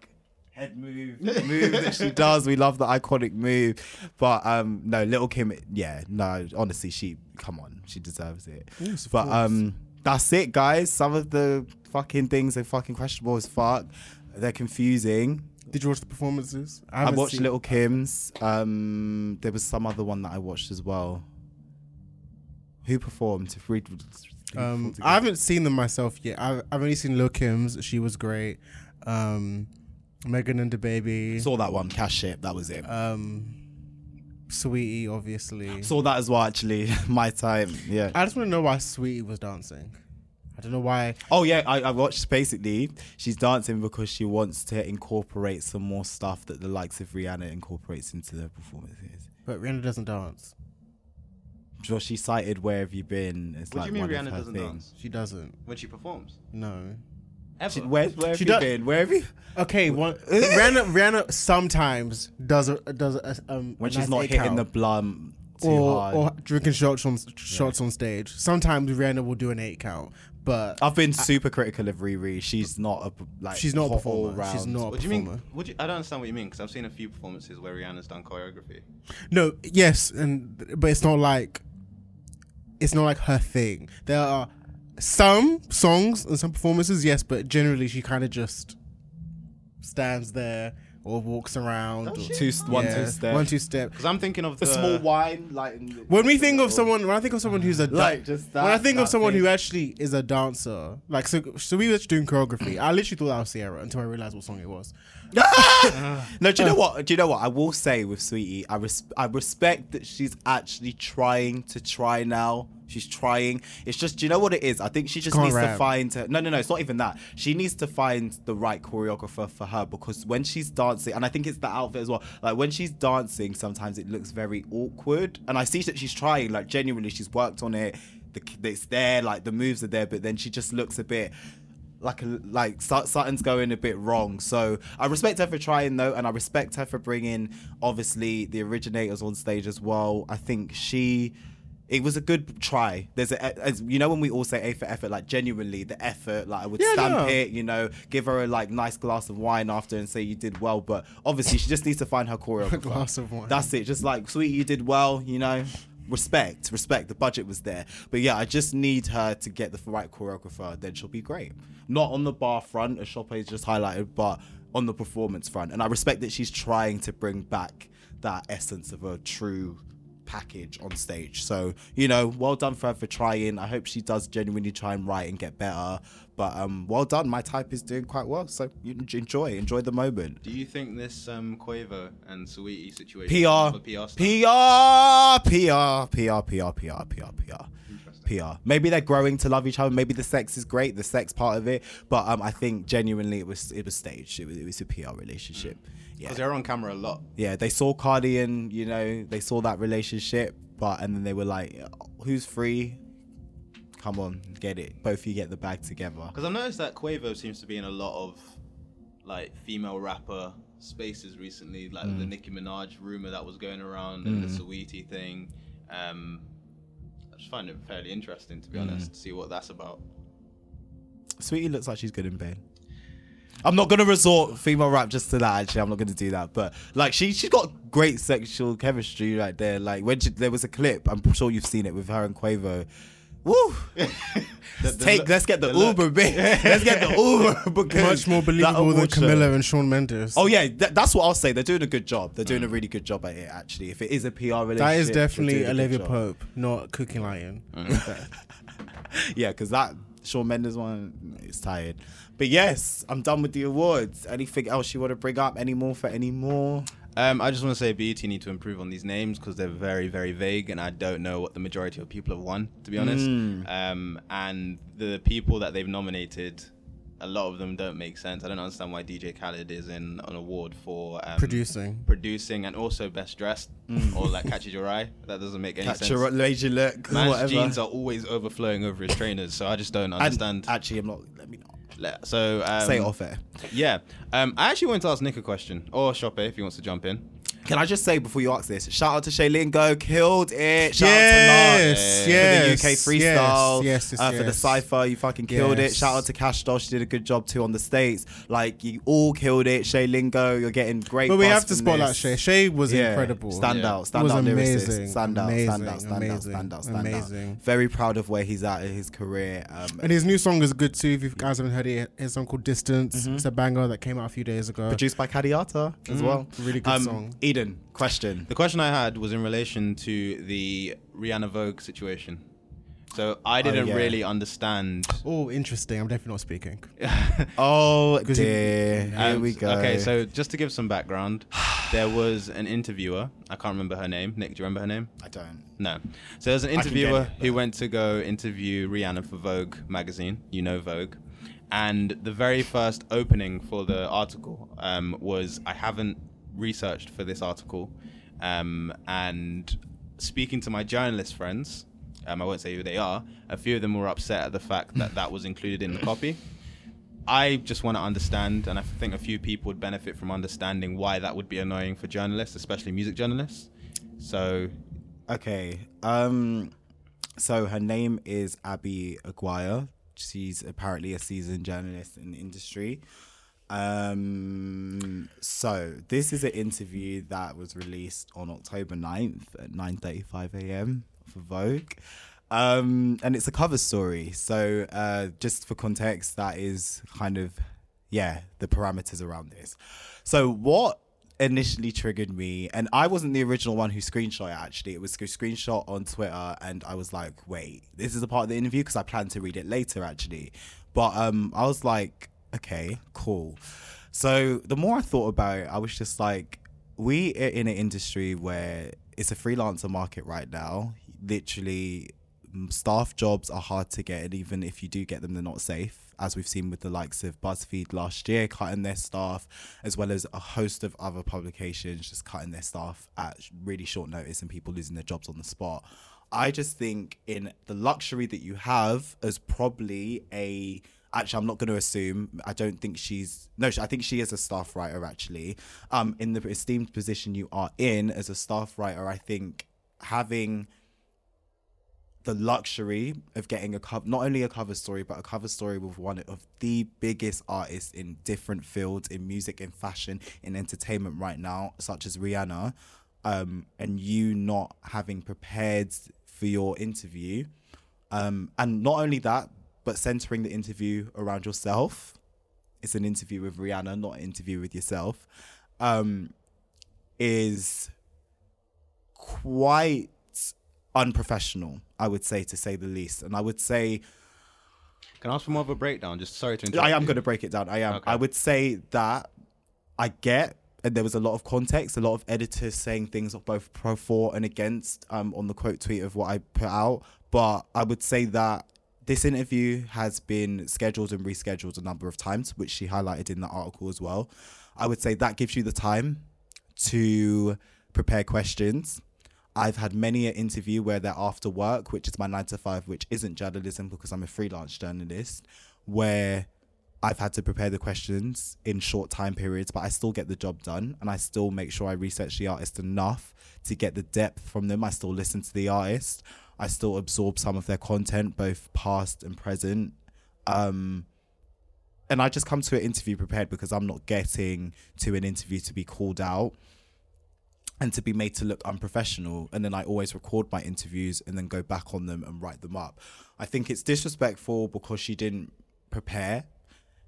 head move, move that she does. We love the iconic move. But um, no, Little Kim. Yeah, no. Honestly, she come on, she deserves it. Yes, but course. um, that's it, guys. Some of the fucking things are fucking questionable as fuck. They're confusing. Did you watch the performances? I haven't watched Little Kim's. Um, there was some other one that I watched as well. Who performed? If we, Um, I haven't seen them myself yet. I've, I've only seen Little Kim's. She was great. Um, Megan and DaBaby. saw that one. Cash ship. That was it. um, Saweetie, obviously. saw that as well. Actually, my time. Yeah. I just want to know why Saweetie was dancing. I don't know why. Oh yeah, I, I watched basically she's dancing because she wants to incorporate some more stuff that the likes of Rihanna incorporates into their performances. But Rihanna doesn't dance. Well, she cited "Where Have You Been?" It's What do like you mean Rihanna doesn't things. dance She doesn't. when she performs? No. Ever? She, where, where have She you does- been? Where have you? Okay, one Rihanna. Rihanna sometimes does a does a, um When a she's nice not hitting count. the blum too or, hard. or drinking shots on shots on stage. Sometimes Rihanna will do an eight count, but I've been super critical of Riri. She's not a like. she's not a hot performer. She's all-round. not a What do you mean? What do you, I don't understand what you mean because I've seen a few performances where Rihanna's done choreography. No, yes, and but it's not like it's not like her thing. There are some songs and some performances, yes, but generally she kind of just stands there or walks around. Does or- she? Two, one, two step. One two step. Because I'm thinking of The the small wine, like When we think of someone, when I think of someone who's a da- Like, just that, when I think of that someone who actually is a dancer, like so, so we were doing choreography. I literally thought that was Ciara until I realized what song it was. no, do you know what? Do you know what? I will say with Saweetie, I res- I respect that she's actually trying to try now. She's trying. It's just, do you know what it is? I think she just Can't needs to find. Her, no, no, no. It's not even that. She needs to find the right choreographer for her because when she's dancing, and I think it's the outfit as well. Like when she's dancing, sometimes it looks very awkward, and I see that she's trying. Like genuinely, she's worked on it. The, it's there. Like the moves are there, but then she just looks a bit like a, like something's going a bit wrong. So I respect her for trying though, and I respect her for bringing obviously the originators on stage as well. I think she. It was a good try. There's a, as you know, when we all say A for effort, like genuinely the effort, like I would Yeah, stamp no. it, you know, give her a like nice glass of wine after and say you did well. But obviously, she just needs to find her choreographer. glass of wine. That's it. Just like, sweetie, you did well, you know. Respect, respect. The budget was there, but yeah, I just need her to get the right choreographer. Then she'll be great. Not on the bar front, as Shoppe's just highlighted, but on the performance front. And I respect that she's trying to bring back that essence of a true package on stage. So you know, well done for her for trying. I hope she does genuinely try and write and get better. But um, well done. My type is doing quite well. So you enjoy, enjoy the moment. Do you think this um, Quavo and Saweetie situation PR, PR? PR, PR, PR, PR, PR, PR, PR. PR. Maybe they're growing to love each other. Maybe the sex is great, the sex part of it. But um, I think genuinely it was it was staged. It was, it was a PR relationship. Yeah, Because they're on camera a lot. yeah. They saw Cardi and you know they saw that relationship, but and then they were like, "Who's free? Come on, get it. Both of you get the bag together." Because I've noticed that Quavo seems to be in a lot of like female rapper spaces recently, like Mm. the Nicki Minaj rumor that was going around and the Saweetie thing. Um, just find it fairly interesting, to be Mm. honest, to see what that's about. Saweetie looks like she's good in bed. I'm not gonna resort female rap just to that. Actually, I'm not gonna do that. But like, she she's got great sexual chemistry right there. Like when she, there was a clip, I'm sure you've seen it with her and Quavo. Woo! let's take. let's get the, the look. Uber, bit. let's get the Uber because Much more believable than Camila and Shawn Mendes. Oh yeah, th- that's what I'll say. They're doing a good job. They're doing a really good job at it. Actually, if it is a PR relationship, that is definitely doing a good Olivia. Pope, not Cookie Lyon. Yeah, because that Shawn Mendes one is tired. But yes, I'm done with the awards. Anything else you want to bring up? Any more for any more? Um, I just want to say BET need to improve on these names because they're very, very vague, and I don't know what the majority of people have won, to be honest. Mm. Um, and the people that they've nominated, a lot of them don't make sense. I don't understand why DJ Khaled is in an award for um, Producing. producing, and also best dressed, or like catches your eye. That doesn't make any Catch sense. your lazy look, Man's whatever. jeans are always overflowing over his trainers, so I just don't And understand. actually, I'm not. Let me not Le- so um, say off air. Yeah, um, I actually wanted to ask Nick a question, or Shoppe if he wants to jump in. Can I just say before you ask this? Shout out to Shay Lingo, killed it. Shout Yes, out to Nat yes, for the UK freestyle. yes, yes, uh, for the cipher, you fucking killed Yes. it. Shout out to Cash Doll, she did a good job too on the states. Like you all killed it. Shay Lingo, you're getting great. But we have to from spotlight this. Shay. Shay was Yeah, incredible. Stand Yeah. out, stand was out lyricist. amazing, Stand out, stand amazing, out, stand out, amazing, stand out, stand out. Very proud of where he's at in his career. Um, And his new song is good too. If you guys haven't heard it, his song called Distance. It's a banger that came out a few days ago. produced by Kadiata as well. Really good Um, song. Eden, question. The question I had was in relation to the Rihanna Vogue situation. So I didn't yeah. really understand. Oh, interesting. I'm definitely not speaking. Oh 'Cause he- dear, here Um, we go. Okay, so just to give some background, there was an interviewer. I can't remember her name. Nick, do you remember her name? I don't. No. So there's an interviewer it, who went to go interview Rihanna for Vogue magazine. You know Vogue. And the very first opening for the article um, was I haven't researched for this article. Um, and speaking to my journalist friends, um, I won't say who they are, a few of them were upset at the fact that that was included in the copy. I just want to understand, and I think a few people would benefit from understanding why that would be annoying for journalists, especially music journalists. So Okay. Um so her name is Abby Aguirre. She's apparently a seasoned journalist in the industry. Um so this is an interview that was released on October 9th at 9:35 a.m. for Vogue. Um and it's a cover story. So uh just for context that is kind of yeah, the parameters around this. So what initially triggered me, and I wasn't the original one who screenshot it. Actually, it was a screenshot on Twitter, and I was like, "Wait, this is a part of the interview?" Because I plan to read it later, actually. But um, I was like, "Okay, cool." So the more I thought about it, I was just like, "We are in an industry where it's a freelancer market right now. Literally, staff jobs are hard to get, and even if you do get them, they're not safe." As we've seen with the likes of BuzzFeed last year, cutting their staff, as well as a host of other publications just cutting their staff at really short notice and people losing their jobs on the spot. I just think in the luxury that you have as probably a actually I'm not going to assume. I don't think she's no I think she is a staff writer actually. Um in the esteemed position you are in as a staff writer I think having the luxury of getting a cover not only a cover story but a cover story with one of the biggest artists in different fields in music in fashion in entertainment right now such as Rihanna um and you not having prepared for your interview. Um and not only that but centering the interview around yourself it's an interview with Rihanna not an interview with yourself um is quite unprofessional, I would say, to say the least. And I would say, Can I ask for more of a breakdown? Just sorry to interrupt. I am going to break it down. I am. Okay. I would say that I get, and there was a lot of context, a lot of editors saying things of both pro for and against um, on the quote tweet of what I put out. But I would say that this interview has been scheduled and rescheduled a number of times, which she highlighted in the article as well. I would say that gives you the time to prepare questions. I've had many an interview where they're after work, which is my nine to five, which isn't journalism because I'm a freelance journalist, where I've had to prepare the questions in short time periods, but I still get the job done and I still make sure I research the artist enough to get the depth from them. I still listen to the artist. I still absorb some of their content, both past and present. Um, and I just come to an interview prepared because I'm not getting to an interview to be called out and to be made to look unprofessional. And then I always record my interviews and then go back on them and write them up. I think it's disrespectful because she didn't prepare.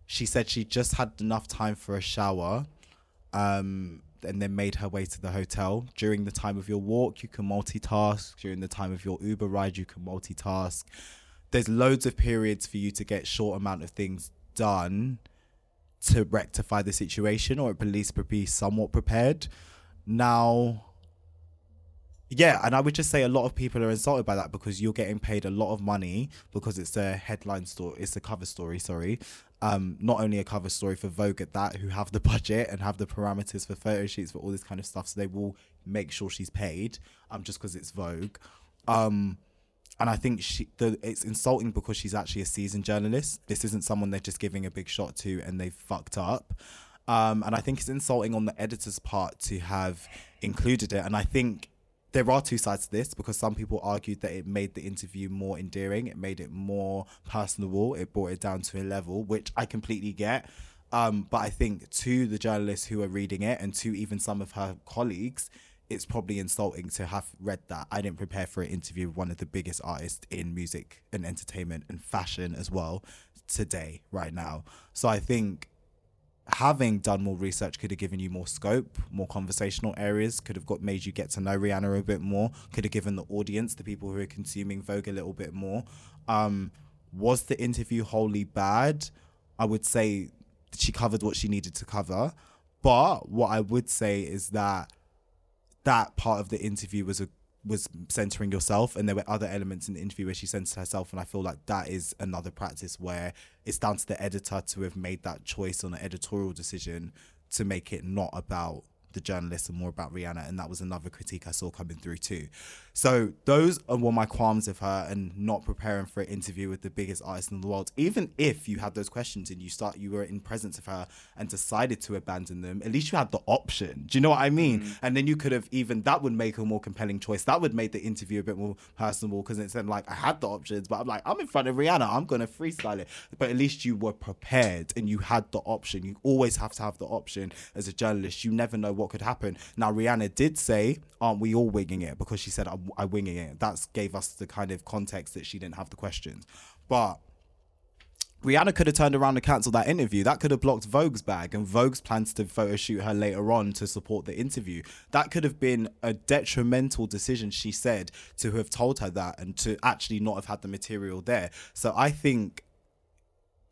She said she just had enough time for a shower. Um, and then made her way to the hotel. During the time of your walk, you can multitask. During the time of your Uber ride, you can multitask. There's loads of periods for you to get short amount of things done to rectify the situation or at least be somewhat prepared. Now, yeah, and I would just say a lot of people are insulted by that because you're getting paid a lot of money because it's a headline story, it's a cover story, sorry. Um, not only a cover story for Vogue at that, who have the budget and have the parameters for photo shoots for all this kind of stuff, so they will make sure she's paid. Um, just because it's Vogue. Um, and I think she the it's insulting because she's actually a seasoned journalist. This isn't someone they're just giving a big shot to and they've fucked up. Um, and I think it's insulting on the editor's part to have included it. And I think there are two sides to this because some people argued that it made the interview more endearing, it made it more personable, it brought it down to a level, which I completely get. Um, but I think to the journalists who are reading it and to even some of her colleagues, it's probably insulting to have read that. I didn't prepare for an interview with one of the biggest artists in music and entertainment and fashion as well today, right now. So I think having done more research could have given you more scope, more conversational areas, could have got made you get to know Rihanna a bit more, could have given the audience, the people who are consuming Vogue a little bit more. Um, was the interview wholly bad? I would say she covered what she needed to cover. But what I would say is that that part of the interview was a was centering yourself and there were other elements in the interview where she centered herself and i feel like that is another practice where it's down to the editor to have made that choice on an editorial decision to make it not about the journalists and more about Rihanna, and that was another critique I saw coming through too. So those are one of my qualms of her and not preparing for an interview with the biggest artist in the world. Even if you had those questions and you start, you were in presence of her and decided to abandon them, at least you had the option. Do you know what I mean? Mm. And then you could have even that would make a more compelling choice. That would make the interview a bit more personable because it's then like I had the options, but I'm like I'm in front of Rihanna, I'm gonna freestyle it. But at least you were prepared and you had the option. You always have to have the option as a journalist. You never know what what could happen. Now, Rihanna did say, "Aren't we all winging it?" Because she said, "I'm, I'm winging it." That gave us the kind of context that she didn't have the questions, but. Rihanna could have turned around and cancelled that interview. That could have blocked Vogue's bag, and Vogue's plans to photo shoot her later on to support the interview. That could have been a detrimental decision, she said, to have told her that and to actually not have had the material there. So I think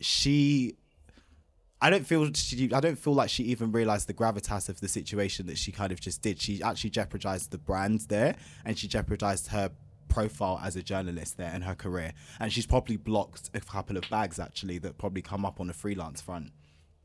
she I don't feel she, I don't feel like she even realized the gravitas of the situation that she kind of just did. She actually jeopardized the brand there, and she jeopardized her profile as a journalist there and her career. And she's probably blocked a couple of bags actually that probably come up on a freelance front.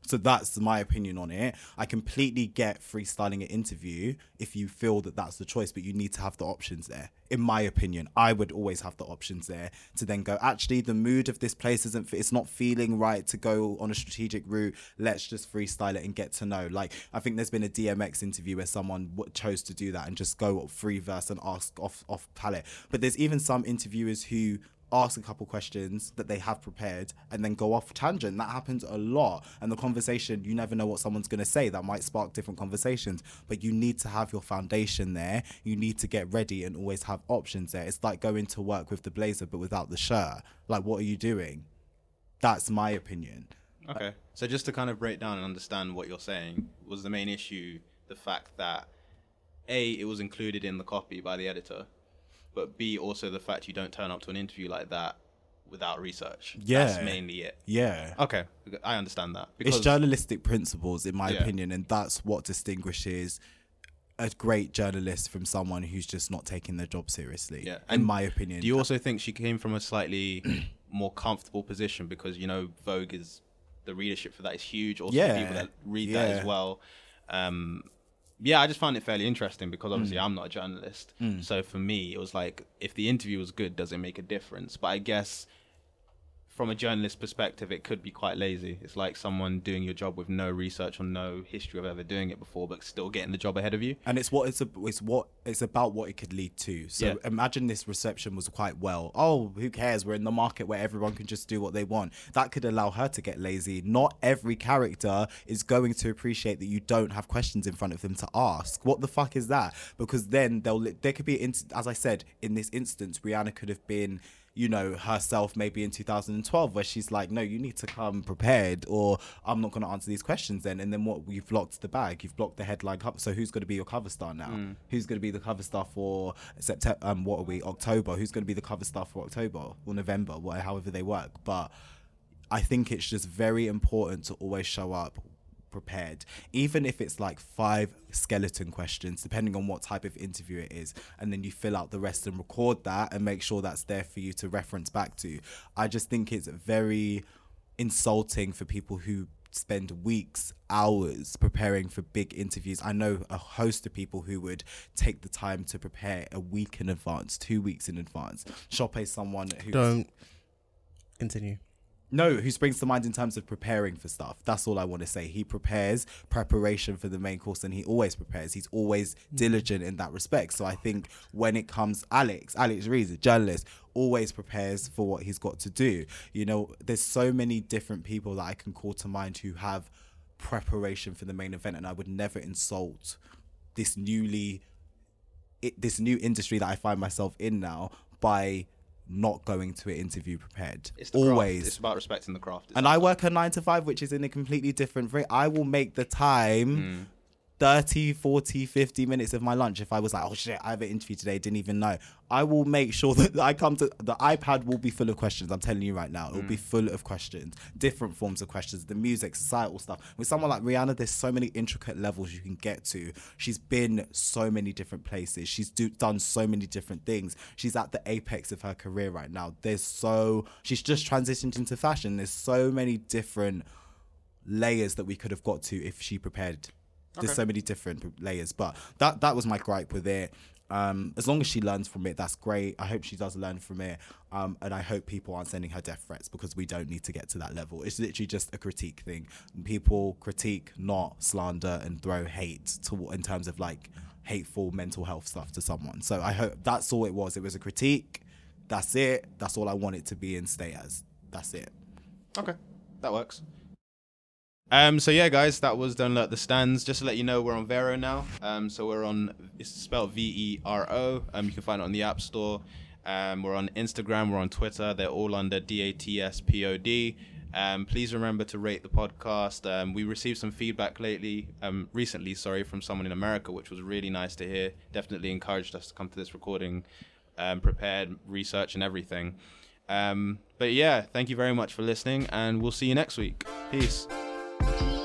So that's my opinion on it. I completely get freestyling an interview if you feel that that's the choice, but you need to have the options there. In my opinion, I would always have the options there to then go, actually, the mood of this place isn't, it's not feeling right to go on a strategic route. Let's just freestyle it and get to know. Like, I think there's been a DMX interview where someone w- chose to do that and just go free verse and ask off, off palette. But there's even some interviewers who ask a couple questions that they have prepared and then go off tangent. That happens a lot. And the conversation, you never know what someone's going to say. That might spark different conversations. But you need to have your foundation there. You need to get ready and always have options there. It's like going to work with the blazer but without the shirt. Like, what are you doing? That's my opinion. Okay. So just to kind of break down and understand what you're saying, was the main issue the fact that A, it was included in the copy by the editor but B also the fact you don't turn up to an interview like that without research. Yeah, that's mainly it. Yeah. Okay, I understand that. Because it's journalistic principles, in my yeah. opinion, and that's what distinguishes a great journalist from someone who's just not taking their job seriously. Yeah, in my opinion. Do you also think she came from a slightly more comfortable position because you know Vogue is the readership for that is huge. Also, yeah. people that read yeah. that as well. Um, yeah, I just found it fairly interesting because obviously mm. I'm not a journalist. Mm. So for me, it was like, if the interview was good, does it make a difference? But I guess from a journalist perspective, it could be quite lazy. It's like someone doing your job with no research or no history of ever doing it before, but still getting the job ahead of you. And it's what it's a, it's what it's about what it could lead to. So Yeah. imagine this reception was quite well. Oh, who cares? We're in the market where everyone can just do what they want. That could allow her to get lazy. Not every character is going to appreciate that you don't have questions in front of them to ask. What the fuck is that? Because then they'll there could be in- as I said in this instance, Rihanna could have been you know herself maybe in 2012 where she's like no you need to come prepared or i'm not going to answer these questions then. And then what? You've locked the bag. You've blocked the headline cover so who's going to be your cover star now? Who's going to be the cover star for september um what are we october? Who's going to be the cover star for october or november what however they work? But i think it's just very important to always show up prepared even if it's like five skeleton questions depending on what type of interview it is and then you fill out the rest and record that and make sure that's there for you to reference back to. I just think it's very insulting for people who spend weeks hours preparing for big interviews. I know a host of people who would take the time to prepare a week in advance two weeks in advance. Shoppe is someone who Don't continue. No, who springs to mind in terms of preparing for stuff. That's all I want to say. He prepares preparation for the main course and he always prepares. He's always mm. diligent in that respect. So I think when it comes Alex, Alex Rees, a journalist, always prepares for what he's got to do. You know, there's so many different people that I can call to mind who have preparation for the main event and I would never insult this newly it, this new industry that I find myself in now by not going to an interview prepared. It's the craft. Always. It's about respecting the craft. And I work a nine to five, which is in a completely different rate. I will make the time mm. 30, 40, 50 minutes of my lunch if I was like, oh shit, I have an interview today, didn't even know. I will make sure that I come to the iPad will be full of questions. I'm telling you right now, it will be mm. full of questions, different forms of questions, the music, societal stuff. With someone like Rihanna, there's so many intricate levels you can get to. She's been so many different places. She's do, done so many different things. She's at the apex of her career right now. There's so she's just transitioned into fashion. There's so many different layers that we could have got to if she prepared. There's so many different layers, but that that was my gripe with it. Um, as long as she learns from it, that's great. I hope she does learn from it, um, and I hope people aren't sending her death threats because we don't need to get to that level. It's literally just a critique thing. People critique, not slander, and throw hate to in terms of like hateful mental health stuff to someone. So I hope that's all it was. It was a critique. That's it. That's all I want it to be and stay as. That's it. Okay, that works. Um, so yeah, guys, that was Don't Let the Stands. Just to let you know, we're on Vero now. Um, so we're on, it's spelled V E R O. Um, you can find it on the App Store. Um, we're on Instagram, we're on Twitter. They're all under D A T S P O D. Um, please remember to rate the podcast. Um, we received some feedback lately, um, recently, sorry, from someone in America, which was really nice to hear. Definitely encouraged us to come to this recording, um, prepared, research, and everything. Um, but yeah, thank you very much for listening, and we'll see you next week. Peace. Thank